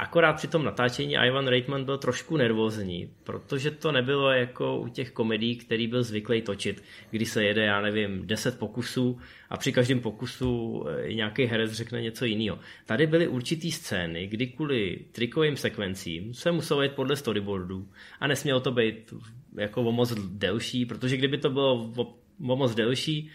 Akorát při tom natáčení Ivan Reitman byl trošku nervózní, protože to nebylo jako u těch komedií, který byl zvyklý točit, kdy se jede, já nevím, 10 pokusů a při každém pokusu eh, nějaký herec řekne něco jiného. Tady byly určitý scény, kdy kvůli trikovým sekvencím se muselo jít podle storyboardů a nesmělo to být jako o moc delší, protože kdyby to bylo o, o moc delší,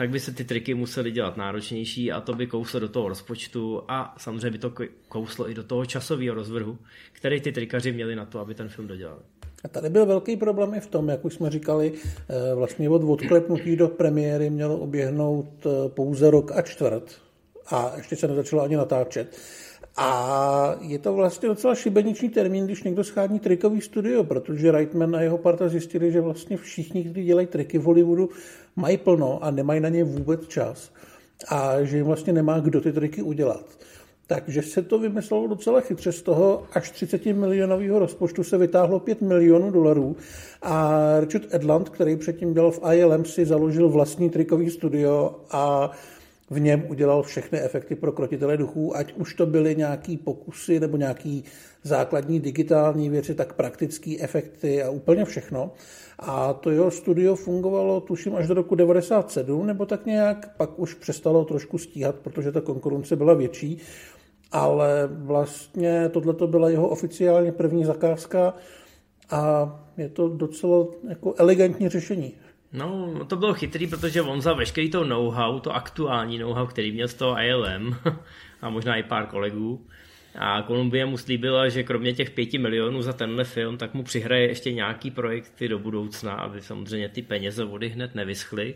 tak by se ty triky musely dělat náročnější a to by kouslo do toho rozpočtu a samozřejmě by to kouslo i do toho časového rozvrhu, který ty trikaři měli na to, aby ten film dodělali. A tady byl velký problém i v tom, jak už jsme říkali, eh, vlastně od odklepnutí do premiéry mělo oběhnout eh, pouze rok a čtvrt a ještě se nezačalo ani natáčet. A je to vlastně docela šibeniční termín, když někdo schání trikový studio, protože Reitman a jeho parta zjistili, že vlastně všichni, kteří dělají triky v Hollywoodu, mají plno a nemají na ně vůbec čas. A že jim vlastně nemá kdo ty triky udělat. Takže se to vymyslelo docela chytře. Z toho až 30 milionového rozpočtu se vytáhlo 5 milionů dolarů a Richard Edland, který předtím dělal v ILM, si založil vlastní trikový studio a v něm udělal všechny efekty pro krotitele duchů, ať už to byly nějaký pokusy nebo nějaký základní digitální věci, tak praktické efekty a úplně všechno. A to jeho studio fungovalo, tuším, až do roku 97, nebo tak nějak, pak už přestalo trošku stíhat, protože ta konkurence byla větší, ale vlastně tohle to byla jeho oficiálně první zakázka a je to docela jako elegantní řešení. No, to bylo chytrý, protože on za veškerý to know-how, to aktuální know-how, který měl z toho ILM a možná i pár kolegů, a Kolumbie mu slíbila, že kromě těch pěti milionů za tenhle film, tak mu přihraje ještě nějaký projekty do budoucna, aby samozřejmě ty peněze vody hned nevyschly.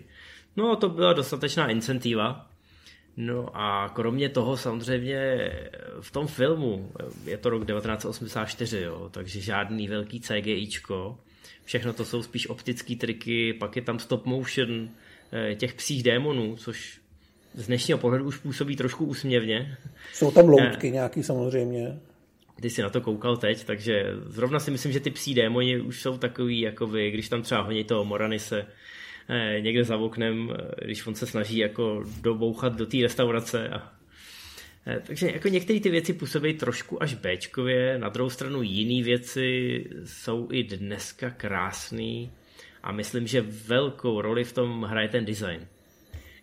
No to byla dostatečná incentiva. No a kromě toho samozřejmě v tom filmu, je to rok 1984, jo, takže žádný velký CGIčko, Všechno to jsou spíš optické triky, pak je tam stop motion eh, těch psích démonů, což z dnešního pohledu už působí trošku úsměvně. Jsou tam loutky nějaký samozřejmě. Ty si na to koukal teď, takže zrovna si myslím, že ty psí démoni už jsou takový, jako vy, když tam třeba honí toho Moranise eh, někde za oknem, eh, když on se snaží jako dobouchat do té restaurace a Eh, takže jako některé ty věci působí trošku až Bčkově, na druhou stranu jiné věci jsou i dneska krásný a myslím, že velkou roli v tom hraje ten design,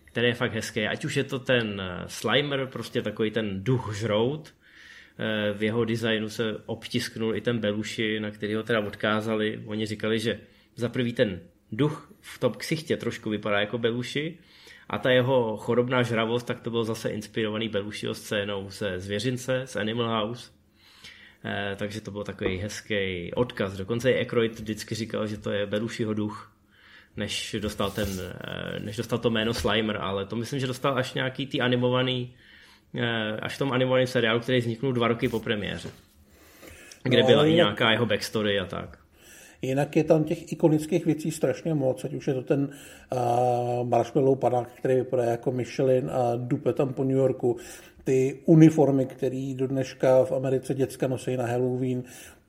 který je fakt hezký. Ať už je to ten eh, Slimer, prostě takový ten duch žrout, eh, v jeho designu se obtisknul i ten Beluši, na který ho teda odkázali. Oni říkali, že za prvý ten duch v tom ksichtě trošku vypadá jako Beluši, a ta jeho chorobná žravost, tak to bylo zase inspirovaný Belushiho scénou ze Zvěřince, z Animal House. Eh, takže to byl takový hezký odkaz. Dokonce i Aykroyd vždycky říkal, že to je Belushiho duch, než dostal, ten, eh, než dostal to jméno Slimer, ale to myslím, že dostal až nějaký ty animovaný, eh, až v tom animovaném seriálu, který vzniknul dva roky po premiéře. kde no, byla i nějaká jeho backstory a tak. Jinak je tam těch ikonických věcí strašně moc, ať už je to ten uh, marshmallow panák, který vypadá jako Michelin a dupe tam po New Yorku, ty uniformy, které do dneška v Americe děcka nosí na Halloween,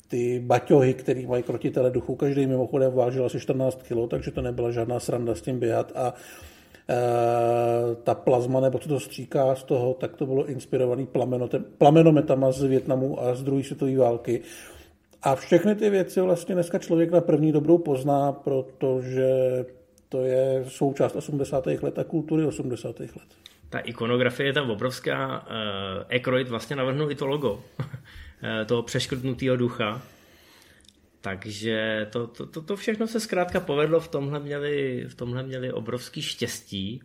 ty baťohy, které mají krotitele duchu, každý mimochodem vážil asi 14 kg, takže to nebyla žádná sranda s tím běhat. A e, ta plazma, nebo co to stříká z toho, tak to bylo inspirovaný plamenometama z Větnamu a z druhé světové války. A všechny ty věci vlastně dneska člověk na první dobrou pozná, protože to je součást 80. let a kultury 80. let. Ta ikonografie je tam obrovská. Uh, vlastně navrhnul i to logo eh, toho přeškrtnutého ducha. Takže to, to, to, to všechno se zkrátka povedlo, v tomhle měli, v tomhle měli obrovský štěstí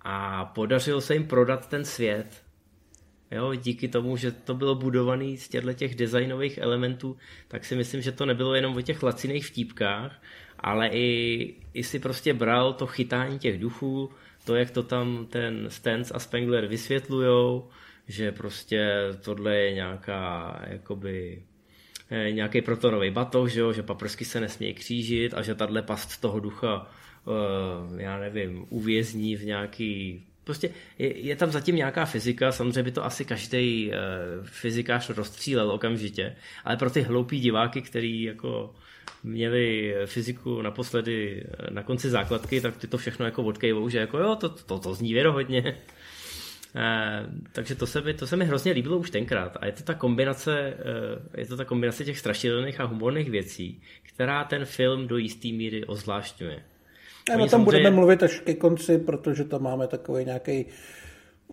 a podařilo se jim prodat ten svět Jo, díky tomu, že to bylo budované z těchto těch designových elementů, tak si myslím, že to nebylo jenom o těch laciných vtípkách, ale i, i si prostě bral to chytání těch duchů, to, jak to tam ten Stens a Spengler vysvětlujou, že prostě tohle je nějaká jakoby eh, nějaký protonový batoh, že, jo, že paprsky se nesmějí křížit a že tahle past toho ducha uh, já nevím, uvězní v nějaký Prostě je, je tam zatím nějaká fyzika, samozřejmě by to asi každý uh, fyzikář rozstřílel okamžitě, ale pro ty hloupí diváky, kteří jako měli fyziku naposledy eh, na konci základky, tak ty to všechno jako odkejvou, že jako jo, to, to, to zní věrohodně. Uh, takže to se, mi, to se mi hrozně líbilo už tenkrát. A je to ta kombinace, uh, je to ta kombinace těch strašidelných a humorných věcí, která ten film do jisté míry ozvláštňuje. A o tom budeme mluvit až ke konci, protože tam máme takový nějaký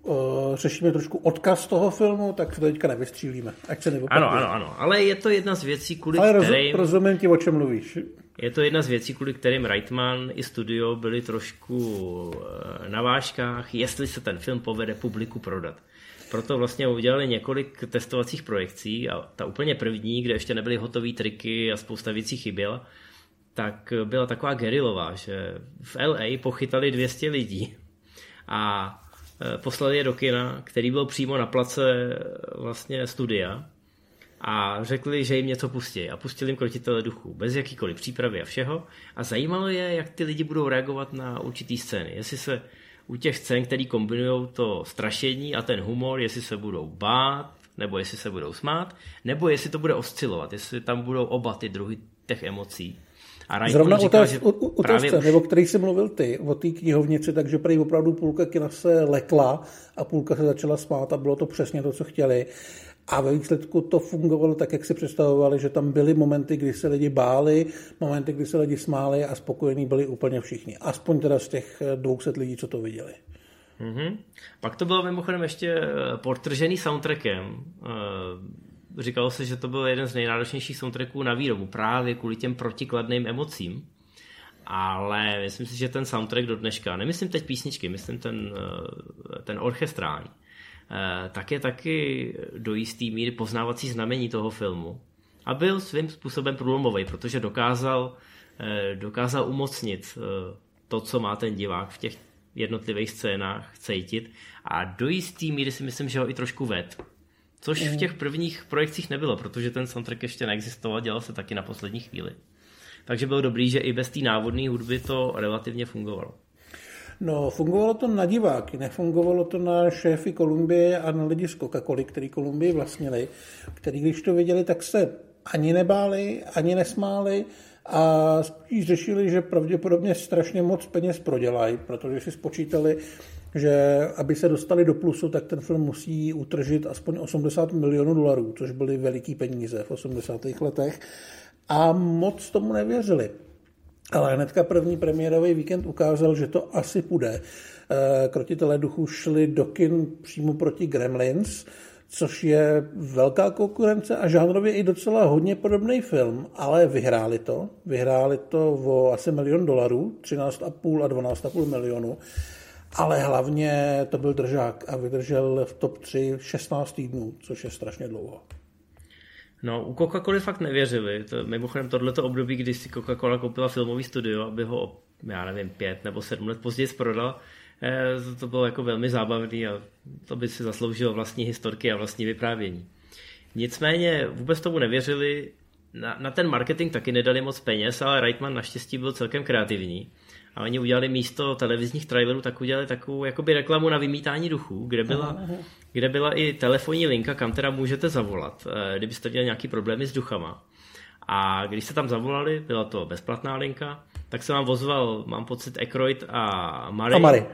uh, řešíme trošku odkaz toho filmu, tak to teďka nevystřílíme, ať se Ano, ano, ano, ale je to jedna z věcí, kvůli ale kterým... rozumím ti, o čem mluvíš. Je to jedna z věcí, kvůli kterým Reitman i studio byli trošku eh, na vážkách, jestli se ten film povede publiku prodat. Proto vlastně udělali několik testovacích projekcí a ta úplně první, kde ještě nebyly hotové triky a spousta věcí chyběla, tak byla taková gerilová, že v LA pochytali 200 lidí a e, poslali je do kina, který byl přímo na place e, vlastně studia a řekli, že jim něco pustí a pustili jim krotitele duchu bez jakýkoliv přípravy a všeho a zajímalo je, jak ty lidi budou reagovat na určitý scény, jestli se u těch scén, který kombinují to strašení a ten humor, jestli se budou bát, nebo jestli se budou smát, nebo jestli to bude oscilovat, jestli tam budou oba ty druhy těch emocí. A Ryan Zrovna říkal, u, té, u, u té scény, o který jsi mluvil ty, o té knihovnici, takže prý opravdu půlka kina se lekla a půlka se začala smát a bylo to přesně to, co chtěli. A ve výsledku to fungovalo tak, jak si představovali, že tam byly momenty, kdy se lidi báli, momenty, kdy se lidi smáli a spokojení byli úplně všichni. Aspoň teda z těch 200 lidí, co to viděli. Mm-hmm. Pak to bylo mimochodem ještě eh, podtržený soundtrackem. Eh, říkalo se, že to byl jeden z nejnáročnějších soundtracků na výrobu, právě kvůli těm protikladným emocím. Ale myslím si, že ten soundtrack do dneška, nemyslím teď písničky, myslím ten, eh, ten orchestrální, eh, tak je taky do jistý míry poznávací znamení toho filmu. A byl svým způsobem průlomový, protože dokázal, eh, dokázal umocnit to, co má ten divák v těch jednotlivých scénách cítit a do jistý míry si myslím, že ho i trošku ved. Což v mm. těch prvních projekcích nebylo, protože ten soundtrack ještě neexistoval, dělal se taky na poslední chvíli. Takže bylo dobrý, že i bez té návodné hudby to relativně fungovalo. No, fungovalo to na diváky, nefungovalo to na šéfy Kolumbie a na lidi z Coca-Coly, který Kolumbii vlastnili, který když to viděli, tak se ani nebáli, ani nesmáli a spíš řešili, že pravděpodobně strašně moc peněz prodělají, protože si spočítali, že aby se dostali do plusu, tak ten film musí utržit aspoň 80 milionů dolarů, což byly veliký peníze v 80. letech. A moc tomu nevěřili. Ale hnedka první premiérový víkend ukázal, že to asi půjde. Eh, krotitelé duchu šli do kin přímo proti Gremlins, což je velká konkurence a žánrově i docela hodně podobný film, ale vyhráli to. Vyhráli to o asi milion dolarů, 13,5 a 12,5 milionů ale hlavně to byl držák a vydržel v top 3 16 týdnů, což je strašně dlouho. No, u Coca-Coly fakt nevěřili. To, mimochodem tohleto období, kdy si Coca-Cola koupila filmový studio, aby ho, já nevím, pět nebo sedm let později prodal, eh, to bylo jako velmi zábavný a to by si zasloužilo vlastní historky a vlastní vyprávění. Nicméně vůbec tomu nevěřili, na, na ten marketing taky nedali moc peněz, ale Reitman naštěstí byl celkem kreativní. A oni udělali místo televizních trailerů, tak udělali takovou jakoby reklamu na vymítání duchů, kde byla, kde byla i telefonní linka, kam teda můžete zavolat, eh, kdybyste měli nějaký problémy s duchama. A když se tam zavolali, byla to bezplatná linka, tak se vám vozval, mám pocit, Ekroyd a Mary. A Mary.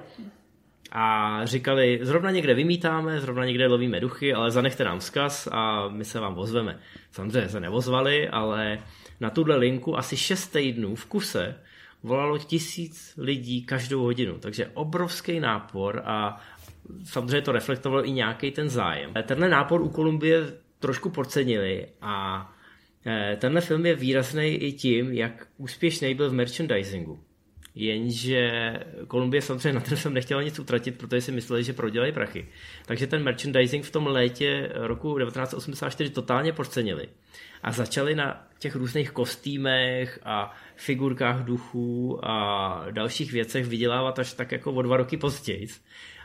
A říkali, zrovna někde vymítáme, zrovna někde lovíme duchy, ale zanechte nám vzkaz a my se vám vozveme. Samozřejmě se nevozvali, ale na tuhle linku asi 6 týdnů v kuse volalo tisíc lidí každou hodinu, takže obrovský nápor a samozřejmě to reflektovalo i nějaký ten zájem. Tenhle nápor u Kolumbie trošku podcenili a eh, tenhle film je výrazný i tím, jak úspěšný byl v merchandisingu. Jenže Kolumbie samozřejmě na ten film nechtěla nic utratit, protože si mysleli, že prodělají prachy. Takže ten merchandising v tom létě roku 1984 totálně podcenili. A začali na těch různých kostýmech a figurkách duchů a dalších věcech vydělávat až tak jako o dva roky později.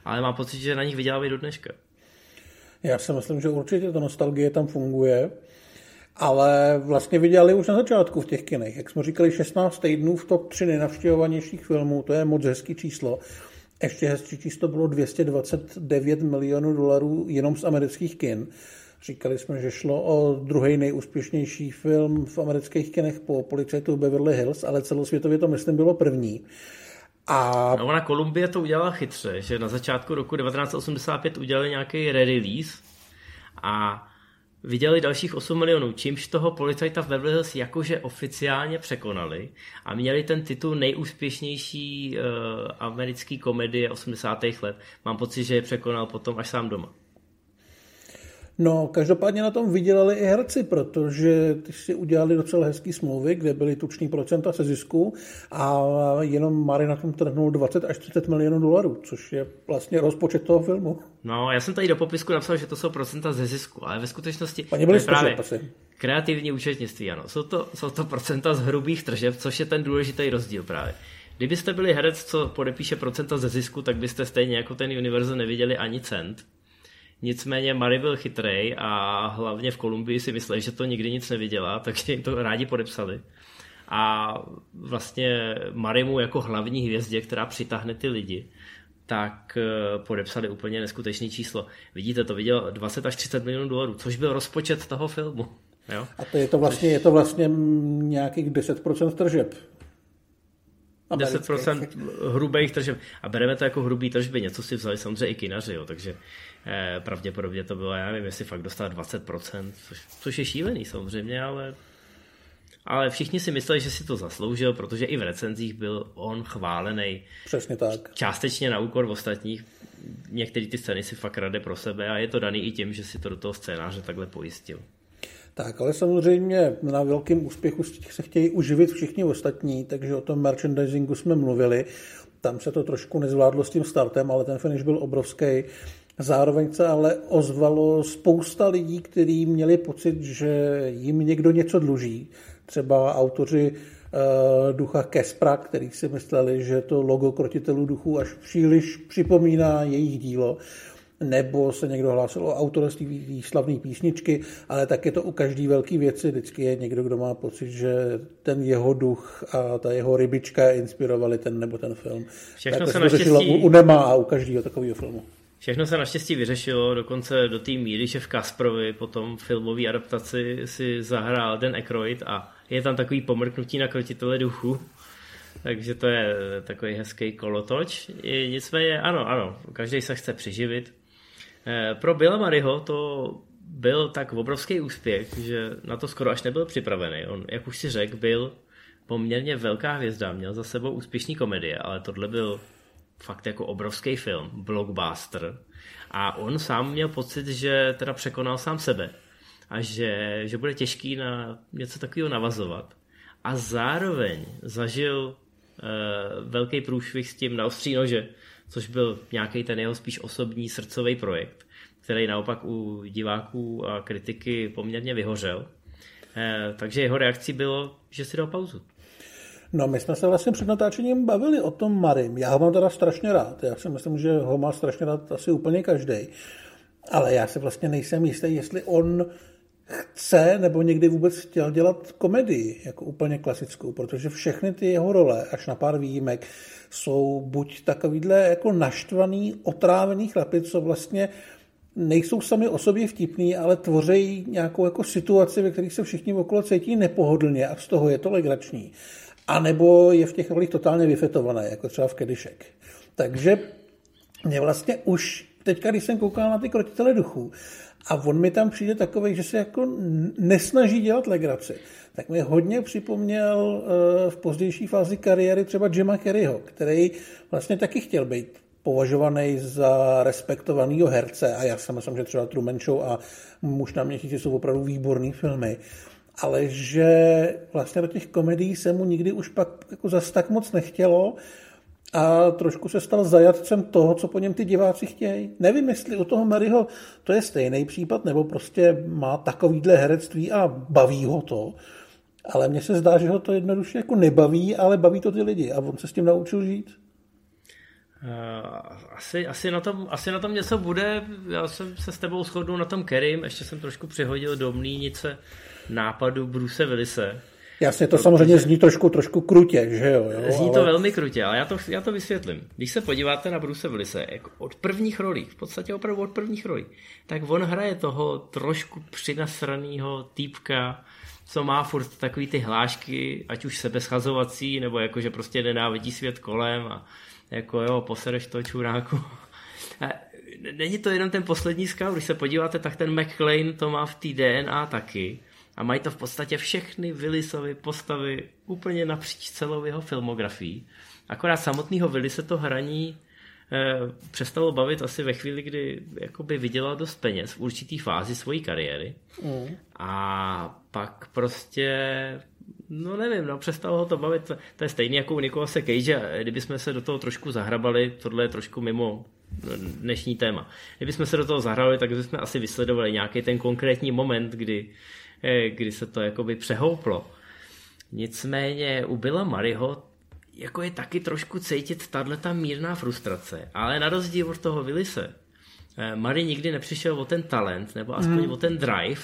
Ale mám pocit, že na nich vydělávají do dneška. Já si myslím, že určitě ta nostalgie tam funguje, ale vlastně vydělali už na začátku v těch kinech. Jak jsme říkali, 16 týdnů v top 3 nejnavštěvovanějších filmů, to je moc hezký číslo. Ještě hezčí číslo bylo 229 milionů dolarů jenom z amerických kin. Říkali jsme, že šlo o druhý nejúspěšnější film v amerických kinech po policajtu Beverly Hills, ale celosvětově to, myslím, bylo první. A... No, ona Kolumbie to udělala chytře, že na začátku roku 1985 udělali nějaký re-release a vydělali dalších 8 milionů, čímž toho policajta v Beverly Hills jakože oficiálně překonali a měli ten titul nejúspěšnější uh, americký komedie 80. let. Mám pocit, že je překonal potom až sám doma. No, každopádně na tom vydělali i herci, protože ty si udělali docela hezký smlouvy, kde byly tuční procenta se zisku a jenom Mary na tom trhnul 20 až 30 milionů dolarů, což je vlastně rozpočet toho filmu. No, já jsem tady do popisku napsal, že to jsou procenta ze zisku, ale ve skutečnosti Oni byli právě kreativní účetnictví, ano. Jsou to, jsou to procenta z hrubých tržeb, což je ten důležitý rozdíl právě. Kdybyste byli herec, co podepíše procenta ze zisku, tak byste stejně jako ten Universal neviděli ani cent Nicméně Mary byl chytrej a hlavně v Kolumbii si mysleli, že to nikdy nic neviděla, takže jim to rádi podepsali. A vlastně Marimu jako hlavní hvězdě, která přitáhne ty lidi, tak eh, podepsali úplně neskutečné číslo. Vidíte, to viděl 20 až 30 milionů dolarů, což byl rozpočet toho filmu. Jo? A to je to vlastně, je to vlastně nějakých 10% tržeb. 10% hrubých tržeb. A bereme to jako hrubý tržby, něco si vzali samozřejmě i kinaři, jo, takže eh, pravděpodobně to bylo, já nevím, jestli fakt dostal 20%, což, což je šílený samozřejmě, ale ale všichni si mysleli, že si to zasloužil, protože i v recenzích byl on chválený. Přesně tak. Částečně na úkor v ostatních. Některé ty scény si fakt rade pro sebe a je to daný i tím, že si to do toho scénáře takhle pojistil. Tak, ale samozřejmě na velkém úspěchu se chtějí uživit všichni ostatní, takže o tom merchandisingu jsme mluvili. Tam se to trošku nezvládlo s tím startem, ale ten finish byl obrovský. Zároveň se ale ozvalo spousta lidí, kteří měli pocit, že jim někdo něco dluží. Třeba autoři uh, ducha Kespra, který si mysleli, že to logo krotitelů duchů až příliš připomíná jejich dílo nebo se někdo hlásil o autorství slavné písničky, ale tak je to u každé velké věci. Vždycky je někdo, kdo má pocit, že ten jeho duch a ta jeho rybička inspirovali ten nebo ten film. Všechno tak se, se naštěstí... u, u Nema a u každého takového filmu. Všechno se naštěstí vyřešilo, dokonce do té míry, že v Kasprovi potom filmové adaptaci si zahrál Den Aykroyd a je tam takový pomrknutí na krotitele duchu. Takže to je takový hezký kolotoč. Nicméně ano, ano, každý se chce přiživit. Eh, pro Billa Maryho to byl tak obrovský úspěch, že na to skoro až nebyl připravený. On, jak už si řekl, byl poměrně velká hvězda, měl za sebou úspěšný komedie, ale tohle byl fakt jako obrovský film, blockbuster. A on sám měl pocit, že teda překonal sám sebe a že, že bude těžký na něco takového navazovat. A zároveň zažil uh, velký průšvih s tím na ostří nože, což byl nějaký ten jeho spíš osobní srdcový projekt, který naopak u diváků a kritiky poměrně vyhořel. Eh, takže jeho reakcí bylo, že si dal pauzu. No, my jsme se vlastně před natáčením bavili o tom Marim. Já ho mám teda strašně rád. Já si myslím, že ho má strašně rád asi úplně každý. Ale já si vlastně nejsem jistý, jestli on chce nebo někdy vůbec chtěl dělat komedii, jako úplně klasickou, protože všechny ty jeho role, až na pár výjimek, jsou buď takovýhle jako naštvaný, otrávený chlapy, co vlastně nejsou sami o sobě vtipný, ale tvoří nějakou jako situaci, ve kterých se všichni okolo cítí nepohodlně a z toho je to legrační. A nebo je v těch rolích totálně vyfetované, jako třeba v Kedišek. Takže mě vlastně už teďka, když jsem koukal na ty krotitele duchů, a on mi tam přijde takový, že se jako nesnaží dělat legraci. Tak mi hodně připomněl eh, v pozdější fázi kariéry třeba Jima Kerryho, který vlastně taky chtěl být považovaný za respektovaného herce. A já si myslím, že třeba Truman Show a Muž na měsíci jsou opravdu výborný filmy, ale že vlastně do těch komedií se mu nikdy už pak jako zas tak moc nechtělo a trošku se stal zajatcem toho, co po něm ty diváci chtějí. Nevím, jestli u toho Maryho to je stejný případ, nebo prostě má takovýhle herectví a baví ho to, ale mně se zdá, že ho to jednoduše jako nebaví, ale baví to ty lidi a on se s tím naučil žít. Uh, asi, asi, na tom, asi na tom něco bude. Já jsem se s tebou shodnul na tom Kerim, ještě jsem trošku přihodil do mlínice nápadu Bruce Willise. Jasně, to protože... samozřejmě zní trošku, trošku krutě, že jo? jo zní ale... to velmi krutě, ale já to, já to vysvětlím. Když se podíváte na Bruce Willise, jako od prvních rolí, v podstatě opravdu od prvních rolí, tak on hraje toho trošku přinasraného týpka, co má furt takový ty hlášky, ať už sebeschazovací, nebo jako, že prostě nenávidí svět kolem a jako jo, posereš to čuráku. Není to jenom ten poslední scout, když se podíváte, tak ten McLean to má v té DNA taky. A mají to v podstatě všechny Willisovy postavy úplně napříč celou jeho filmografií. Akorát samotného Willise to hraní přestalo bavit asi ve chvíli, kdy jakoby vydělal dost peněz v určitý fázi své kariéry. Mm. A pak prostě No nevím, no přestalo ho to bavit. To je stejný jako u Nikolase Cage. Kdybychom se do toho trošku zahrabali, tohle je trošku mimo dnešní téma. Kdybychom se do toho zahrabali, tak bychom asi vysledovali nějaký ten konkrétní moment, kdy, eh, kdy se to jakoby přehouplo. Nicméně u Billa Maryho jako je taky trošku cítit tato mírná frustrace, ale na rozdíl od toho Willise, eh, Mary nikdy nepřišel o ten talent, nebo aspoň mm. o ten drive,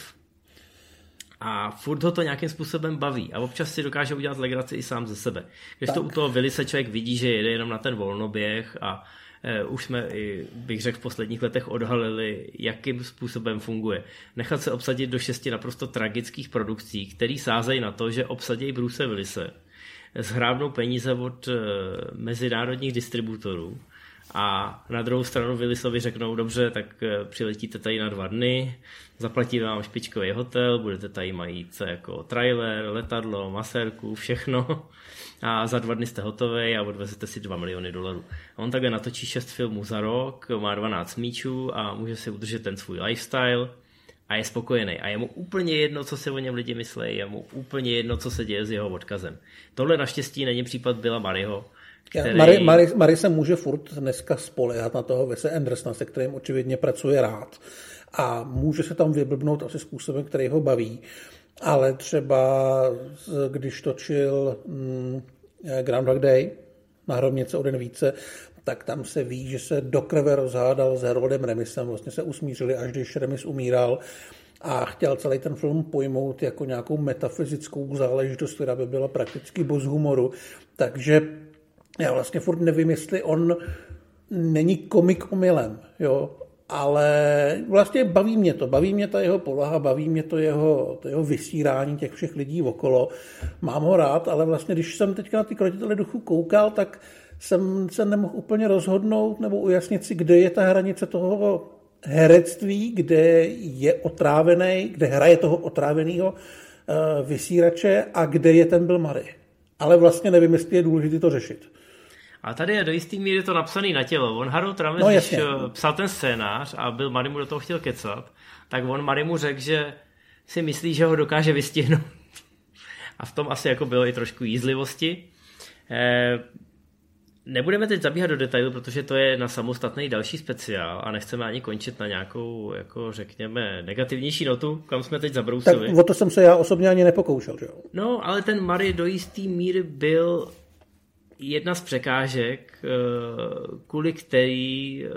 a furt ho to nějakým způsobem baví a občas si dokáže udělat legraci i sám ze sebe. Když tak. to u toho Vili se člověk vidí, že jede jenom na ten volnoběh a e, už jsme, i, bych řekl, v posledních letech odhalili, jakým způsobem funguje. Nechat se obsadit do šesti naprosto tragických produkcí, který sázejí na to, že obsadí Bruce Willise, zhrábnou peníze od e, mezinárodních distributorů a na druhou stranu Willisovi řeknou, dobře, tak e, přiletíte tady na dva dny, zaplatí vám špičkový hotel, budete tady mít jako trailer, letadlo, masérku, všechno a za dva dny jste hotový a odvezete si 2 miliony dolarů. A on takhle natočí 6 filmů za rok, má 12 míčů a může si udržet ten svůj lifestyle a je spokojený. A je mu úplně jedno, co si o něm lidi myslí, je mu úplně jedno, co se děje s jeho odkazem. Tohle naštěstí není případ byla Maryho, který... Mary, Mary, Mary se může furt dneska spolehat na toho Vese Andersona, se kterým očividně pracuje rád a může se tam vyblbnout asi způsobem, který ho baví. Ale třeba když točil mm, Groundhog Day na hrobnice o den více, tak tam se ví, že se do krve rozhádal s Haroldem Remisem, vlastně se usmířili, až když Remis umíral a chtěl celý ten film pojmout jako nějakou metafyzickou záležitost, která by byla prakticky bez humoru. Takže já vlastně furt nevím, jestli on není komik omylem, jo, ale vlastně baví mě to, baví mě ta jeho poloha, baví mě to jeho, to jeho vysírání těch všech lidí okolo. Mám ho rád, ale vlastně když jsem teďka na ty krotitele duchu koukal, tak jsem se nemohl úplně rozhodnout nebo ujasnit si, kde je ta hranice toho herectví, kde je otrávený, kde hraje toho otráveného eh, vysírače a kde je ten Bill Murray. Ale vlastně nevím, jestli je důležité to řešit. A tady je do jistý míry to napsaný na tělo. On Harold Ramis, no, když eh, psal ten scénář a byl Marimu do toho chtěl kecat, tak on Marimu řekl, že si myslí, že ho dokáže vystihnout. A v tom asi jako bylo i trošku jízlivosti. Nebudeme teď zabíhat do detailu, protože to je na samostatný další speciál a nechceme ani končit na nějakou, jako řekněme, negativnější notu, kam jsme teď zabrousili. Tak o to jsem se já osobně ani nepokoušel, že jo? No, ale ten Mary do jistý míry byl jedna z překážek, eh, kvůli který eh,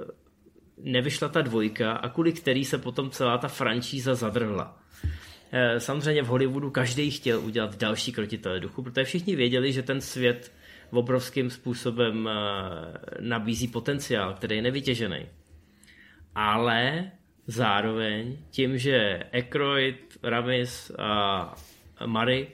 nevyšla ta dvojka a kvůli který se potom celá ta franšíza zadrhla. eh, samozřejmě v Hollywoodu každý chtěl udělat další krotitele duchu, protože všichni věděli, že ten svět obrovským způsobem nabízí potenciál, který je nevytěžený. Ale zároveň tím, že Aykroyd, Ramis a Murray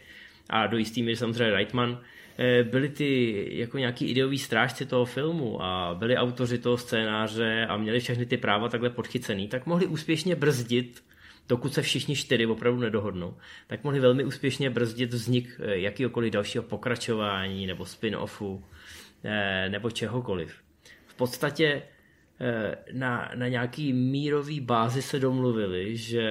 a do jistý míry samozřejmě Reitman Eh, byli ty jako nějaký ideový strážci toho filmu a byli autoři toho scénáře a měli všechny ty práva takhle podchycený, tak mohli úspěšně brzdit dokud se všichni čtyři opravdu nedohodnou, tak mohli velmi úspěšně brzdit vznik eh, jakýkoliv dalšího pokračování nebo spin-offu eh, nebo čehokoliv. V podstatě na, na nějaký mírový bázi se domluvili, že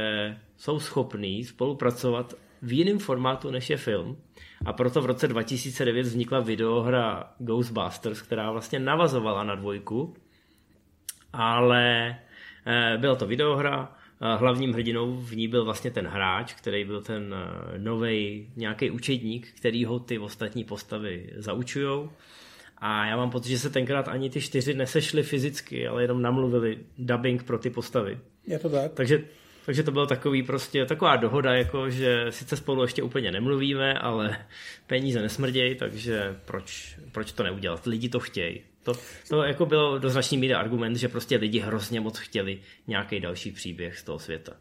jsou schopní spolupracovat v jiném formátu než je film a proto v roce 2009 vznikla videohra Ghostbusters, která vlastně navazovala na dvojku, ale eh, byla to videohra, eh, hlavním hrdinou v ní byl vlastně ten hráč, který byl ten eh, nový nějaký učedník, který ho ty ostatní postavy zaučujou. A já mám pocit, že se tenkrát ani ty čtyři nesešly fyzicky, ale jenom namluvili dubbing pro ty postavy. Je to tak. Takže takže to bylo takový prostě, taková dohoda, jako že sice spolu ještě úplně nemluvíme, ale peníze nesmrdějí, takže proč, proč to neudělat? Lidi to chtějí. To, to jako bylo do značný míry argument, že prostě lidi hrozně moc chtěli nějaký další příběh z toho světa.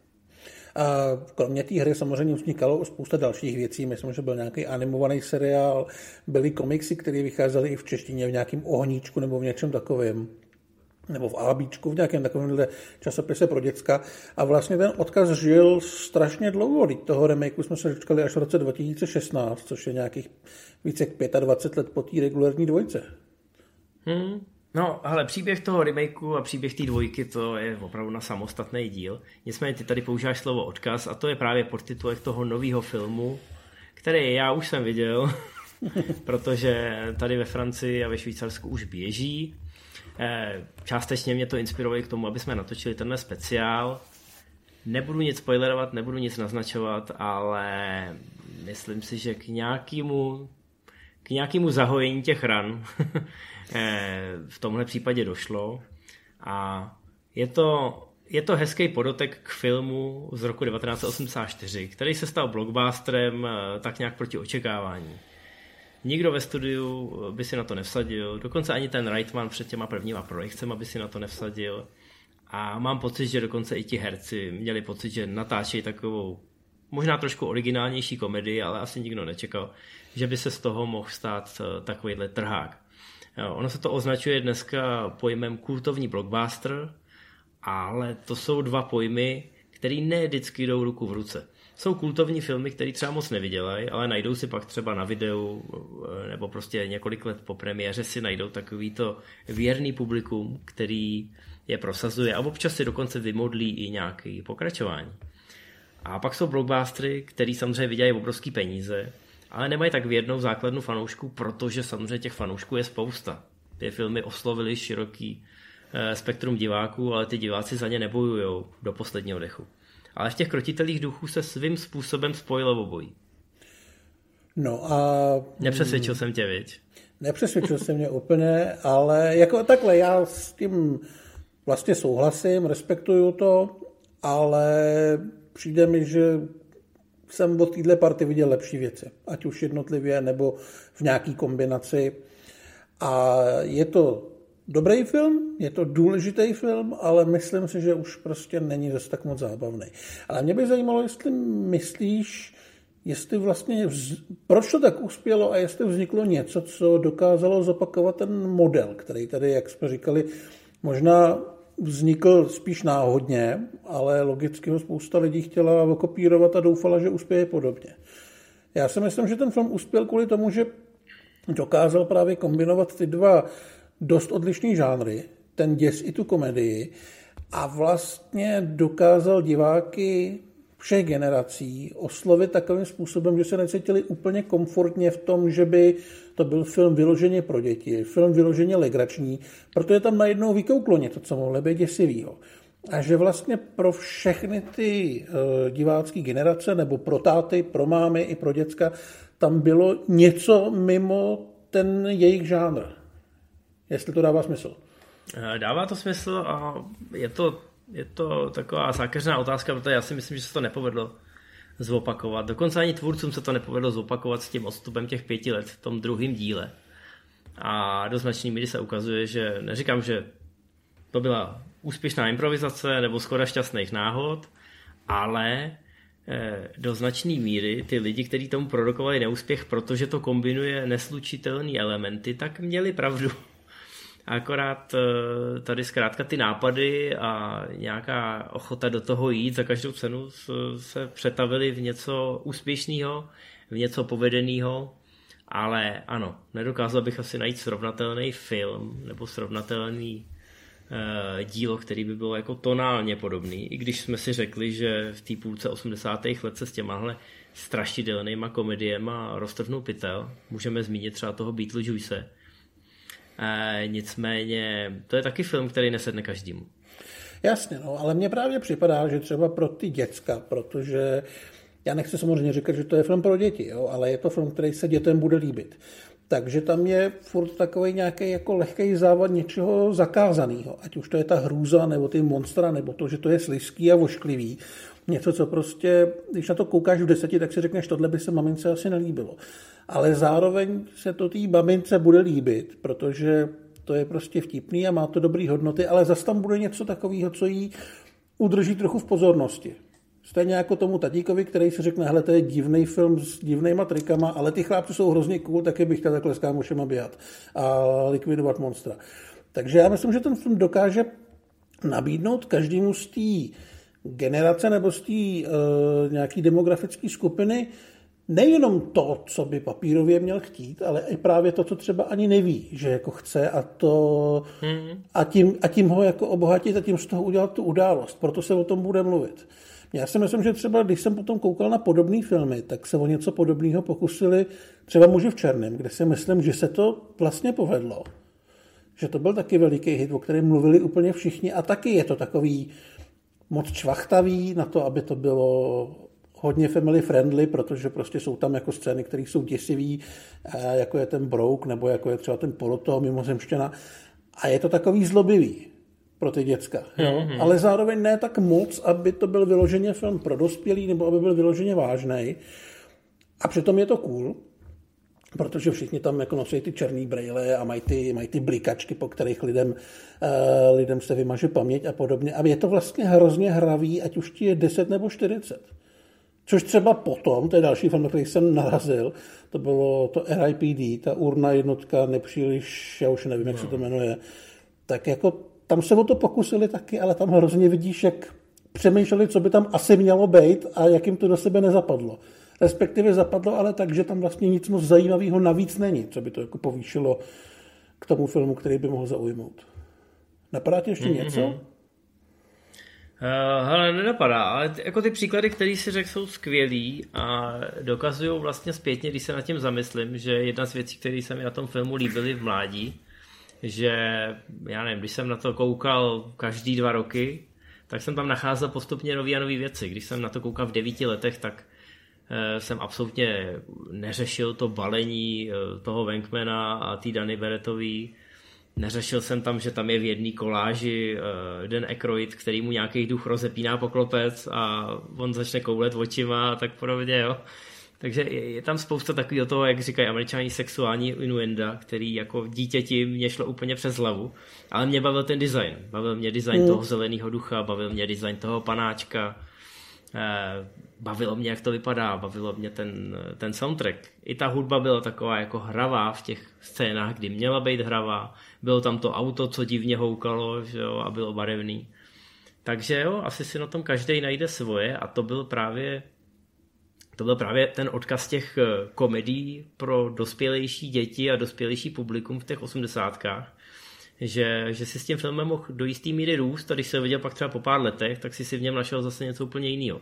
Kromě té hry samozřejmě vznikalo spousta dalších věcí. Myslím, že byl nějaký animovaný seriál, byly komiksy, které vycházely i v češtině v nějakém ohníčku nebo v něčem takovém nebo v Alabíčku, v nějakém takovémhle časopise pro děcka. A vlastně ten odkaz žil strašně dlouho. Teď toho remakeu jsme se dočkali až v roce 2016, což je nějakých více jak 25 let po té regulární dvojce. Hmm. No, ale příběh toho remakeu a příběh té dvojky, to je opravdu na samostatný díl. Nicméně ty tady používáš slovo odkaz a to je právě podtitulek toho nového filmu, který já už jsem viděl, protože tady ve Francii a ve Švýcarsku už běží Eh, částečně mě to inspirovalo k tomu, aby jsme natočili tenhle speciál. Nebudu nic spoilerovat, nebudu nic naznačovat, ale myslím si, že k nějakému k nějakému zahojení těch ran v tomhle případě došlo a je to, je to hezký podotek k filmu z roku 1984, který se stal blockbusterem eh, tak nějak proti očekávání. Nikdo ve studiu by si na to nevsadil, dokonce ani ten Reitman před těma prvníma projekcemi by si na to nevsadil. A mám pocit, že dokonce i ti herci měli pocit, že natáčejí takovou možná trošku originálnější komedii, ale asi nikdo nečekal, že by se z toho mohl stát eh, takovýhle trhák. Ono se to označuje dneska pojmem kultovní blockbuster, ale to jsou dva pojmy, které ne vždycky jdou ruku v ruce jsou kultovní filmy, které třeba moc nevydělají, ale najdou si pak třeba na videu nebo prostě několik let po premiéře si najdou takový to věrný publikum, který je prosazuje a občas si dokonce vymodlí i nějaký pokračování. A pak jsou blockbustery, který samozřejmě vydělají obrovský peníze, ale nemají tak věrnou základnu fanoušků, protože samozřejmě těch fanoušků je spousta. Ty filmy oslovily široký eh, spektrum diváků, ale ty diváci za ně nebojují do posledního dechu ale v těch krotitelých duchů se svým způsobem spojilo obojí. No a... Nepřesvědčil jsem tě, viď? Nepřesvědčil jsem mě úplně, ale jako takhle, já s tím vlastně souhlasím, respektuju to, ale přijde mi, že jsem od téhle party viděl lepší věci, ať už jednotlivě nebo v nějaký kombinaci. A je to dobrý film, je to důležitý film, ale myslím si, že už prostě není zase tak moc zábavný. Ale mě by zajímalo, jestli myslíš, jestli vlastně, vz... proč to tak uspělo a jestli vzniklo něco, co dokázalo zopakovat ten model, který tady, jak jsme říkali, možná vznikl spíš náhodně, ale logicky ho spousta lidí chtěla okopírovat a doufala, že uspěje podobně. Já si myslím, že ten film uspěl kvůli tomu, že dokázal právě kombinovat ty dva dost odlišný žánry, ten děs i tu komedii a vlastně dokázal diváky všech generací oslovit takovým způsobem, že se necítili úplně komfortně v tom, že by to byl film vyloženě pro děti, film vyloženě legrační, protože tam najednou vykouklo něco, co mohlo být děsivého. A že vlastně pro všechny ty uh, divácké generace, nebo pro táty, pro mámy i pro děcka, tam bylo něco mimo ten jejich žánr. Jestli to dává smysl. Eh, dává to smysl a je to, je to taková zákeřná otázka, protože já si myslím, že se to nepovedlo zopakovat. Dokonce ani tvůrcům se to nepovedlo zopakovat s tím odstupem těch pěti let v tom druhém díle. A do značné míry se ukazuje, že neříkám, že to byla úspěšná improvizace nebo skoro šťastných náhod, ale eh, do značné míry ty lidi, kteří tomu produkovali neúspěch, protože to kombinuje neslučitelné elementy, tak měli pravdu. Akorát eh, tady zkrátka ty nápady a nějaká ochota do toho jít za každou cenu se přetavily v něco úspěšného, v něco povedeného, ale ano, nedokázal bych asi najít srovnatelný film nebo srovnatelný uh, dílo, který by bylo jako tonálně podobný, i když jsme si řekli, že v té půlce 80. let se s těmahle strašidelnýma komediema roztrhnul pytel. Můžeme zmínit třeba toho Beetlejuice, E, nicméně to je taky film, který nesedne každému. Jasně, no, ale mně právě připadá, že třeba pro ty děcka, protože já nechci samozřejmě říkat, že to je film pro děti, jo, ale je to film, který se dětem bude líbit. Takže tam je furt takový nějaký jako lehký závad něčeho zakázaného. Ať už to je ta hrůza, nebo ty monstra, nebo to, že to je slizký a vošklivý. Něco, co prostě, když na to koukáš v deseti, tak si řekneš, tohle by se mamince asi nelíbilo ale zároveň se to té babince bude líbit, protože to je prostě vtipný a má to dobrý hodnoty, ale zase tam bude něco takového, co jí udrží trochu v pozornosti. Stejně jako tomu tatíkovi, který si řekne, hele, to je divný film s divnýma trikama, ale ty chlápci jsou hrozně cool, taky bych chtěl takhle s kámošema běhat a likvidovat monstra. Takže já myslím, že ten film dokáže nabídnout každému z té generace nebo z té uh, nějaký demografické skupiny nejenom to, co by papírově měl chtít, ale i právě to, co třeba ani neví, že jako chce a to hmm. a, tím, a tím ho jako obohatit a tím z toho udělat tu událost. Proto se o tom bude mluvit. Já si myslím, že třeba, když jsem potom koukal na podobné filmy, tak se o něco podobného pokusili třeba muži v černém, kde si myslím, že se to vlastně povedlo. Že to byl taky veliký hit, o kterém mluvili úplně všichni a taky je to takový moc čvachtavý na to, aby to bylo hodně family friendly, protože prostě jsou tam jako scény, které jsou děsivý, eh, jako je ten Brouk, nebo jako je třeba ten Poloto mimozemštěna. A je to takový zlobivý pro ty děcka. Jo? Mm-hmm. Ale zároveň ne tak moc, aby to byl vyloženě film pro dospělý, nebo aby byl vyloženě vážný. A přitom je to cool, protože všichni tam jako nosí ty černý brejle a mají ty, mají ty blikačky, po kterých lidem, uh, lidem se vymaže paměť a podobně. A je to vlastně hrozně hravý, ať už ti je 10 nebo 40. Což třeba potom, to je další film, na který jsem narazil, to bylo to RIPD, ta urna jednotka nepříliš, já už nevím, jak no. se to jmenuje, tak jako tam se o to pokusili taky, ale tam hrozně vidíš, jak přemýšleli, co by tam asi mělo být a jak jim to do sebe nezapadlo. Respektive zapadlo, ale tak, že tam vlastně nic moc zajímavého navíc není, co by to jako povýšilo k tomu filmu, který by mohl zaujmout. Napadá ti ještě mm-hmm. něco? Uh, hele, nenapadá, ale ty, jako ty příklady, které si řekl, jsou skvělý a dokazují vlastně zpětně, když se nad tím zamyslím, že jedna z věcí, které se mi na tom filmu líbily v mládí, že já nevím, když jsem na to koukal každý dva roky, tak jsem tam nacházel postupně nové a nové věci. Když jsem na to koukal v devíti letech, tak uh, jsem absolutně neřešil to balení uh, toho Venkmana a té Dany Beretový Neřešil jsem tam, že tam je v jedné koláži uh, Den Ekroid, který mu nějaký duch rozepíná poklopec a on začne koulet očima a tak podobně, jo. Takže je, je tam spousta takového toho, jak říkají američani, sexuální inuenda, který jako dítěti mě šlo úplně přes hlavu. Ale mě bavil ten design. Bavil mě design mm. toho zeleného ducha, bavil mě design toho panáčka. Eh, bavilo mě, jak to vypadá, bavilo mě ten, ten soundtrack. I ta hudba byla taková jako hravá v těch scénách, kdy měla být hravá. Bylo tam to auto, co divně houkalo že jo, a bylo barevný. Takže jo, asi si na tom každý najde svoje a to byl právě to byl právě ten odkaz těch eh, komedií pro dospělejší děti a dospělejší publikum v těch osmdesátkách, že, že si s tím filmem mohl do jistý míry růst a když se viděl pak třeba po pár letech, tak si si v něm našel zase něco úplně jiného.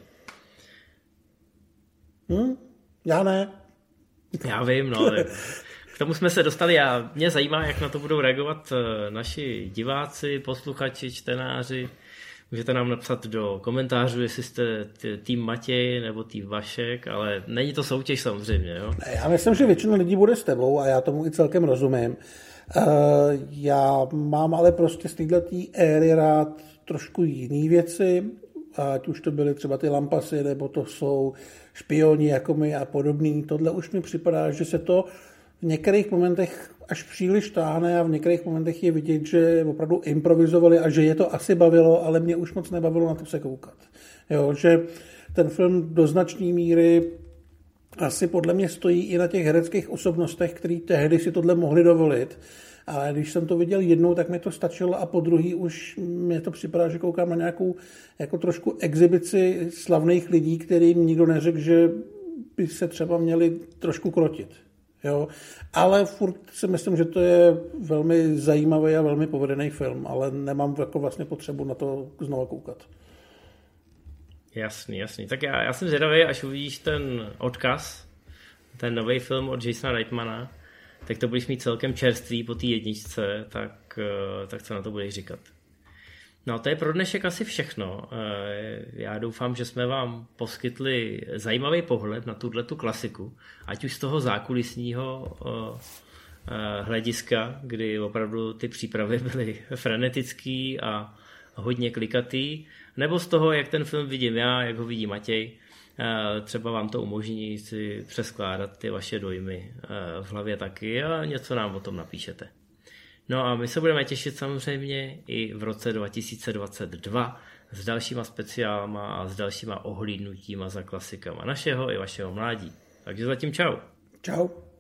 Hmm, já ne. Já vím, no. K tomu jsme se dostali a mě zajímá, jak na to budou reagovat eh, naši diváci, posluchači, čtenáři. Můžete nám napsat do komentářů, jestli jste tým Matěj nebo tým Vašek, ale není to soutěž samozřejmě. Jo? Já myslím, že většina lidí bude s tebou a já tomu i celkem rozumím. Eh, já mám ale prostě z této éry rád trošku jiné věci. ať už to byly třeba ty lampasy, nebo to jsou špioni jako my a podobný. Tohle už mi připadá, že se to v některých momentech až příliš táhne a v některých momentech je vidět, že opravdu improvizovali a že je to asi bavilo, ale mě už moc nebavilo na to se koukat. Jo, že ten film do značné míry asi podle mě stojí i na těch hereckých osobnostech, který tehdy si tohle mohli dovolit. Ale když jsem to viděl jednou, tak mi to stačilo a po druhý už mě to připadá, že koukám na nějakou jako trošku exibici slavných lidí, kterým nikdo neřekl, že by se třeba měli trošku krotit. Jo? Ale furt si myslím, že to je velmi zajímavý a velmi povedený film, ale nemám jako vlastně potřebu na to znovu koukat. Jasný, jasný. Tak já, já jsem zvědavý, až uvidíš ten odkaz, ten nový film od Jasona Reitmana, tak to budeš mít celkem čerstvý po té jedničce, tak, eh, tak co na to budeš říkat. No to je pro dnešek asi všechno. Eh, já doufám, že jsme vám poskytli zajímavý pohled na tuhle tu klasiku, ať už z toho zákulisního eh, hlediska, kdy opravdu ty přípravy byly frenetický a hodně klikatý, nebo z toho, jak ten film vidím já, jak ho vidí Matěj, eh, třeba vám to umožní si přeskládat ty vaše dojmy eh, v hlavě taky a něco nám o tom napíšete. No a my se budeme těšit samozřejmě i v roce 2022 s dalšíma speciálama a s dalšíma ohlídnutíma za klasikama našeho i vašeho mládí. Takže zatím čau. Čau.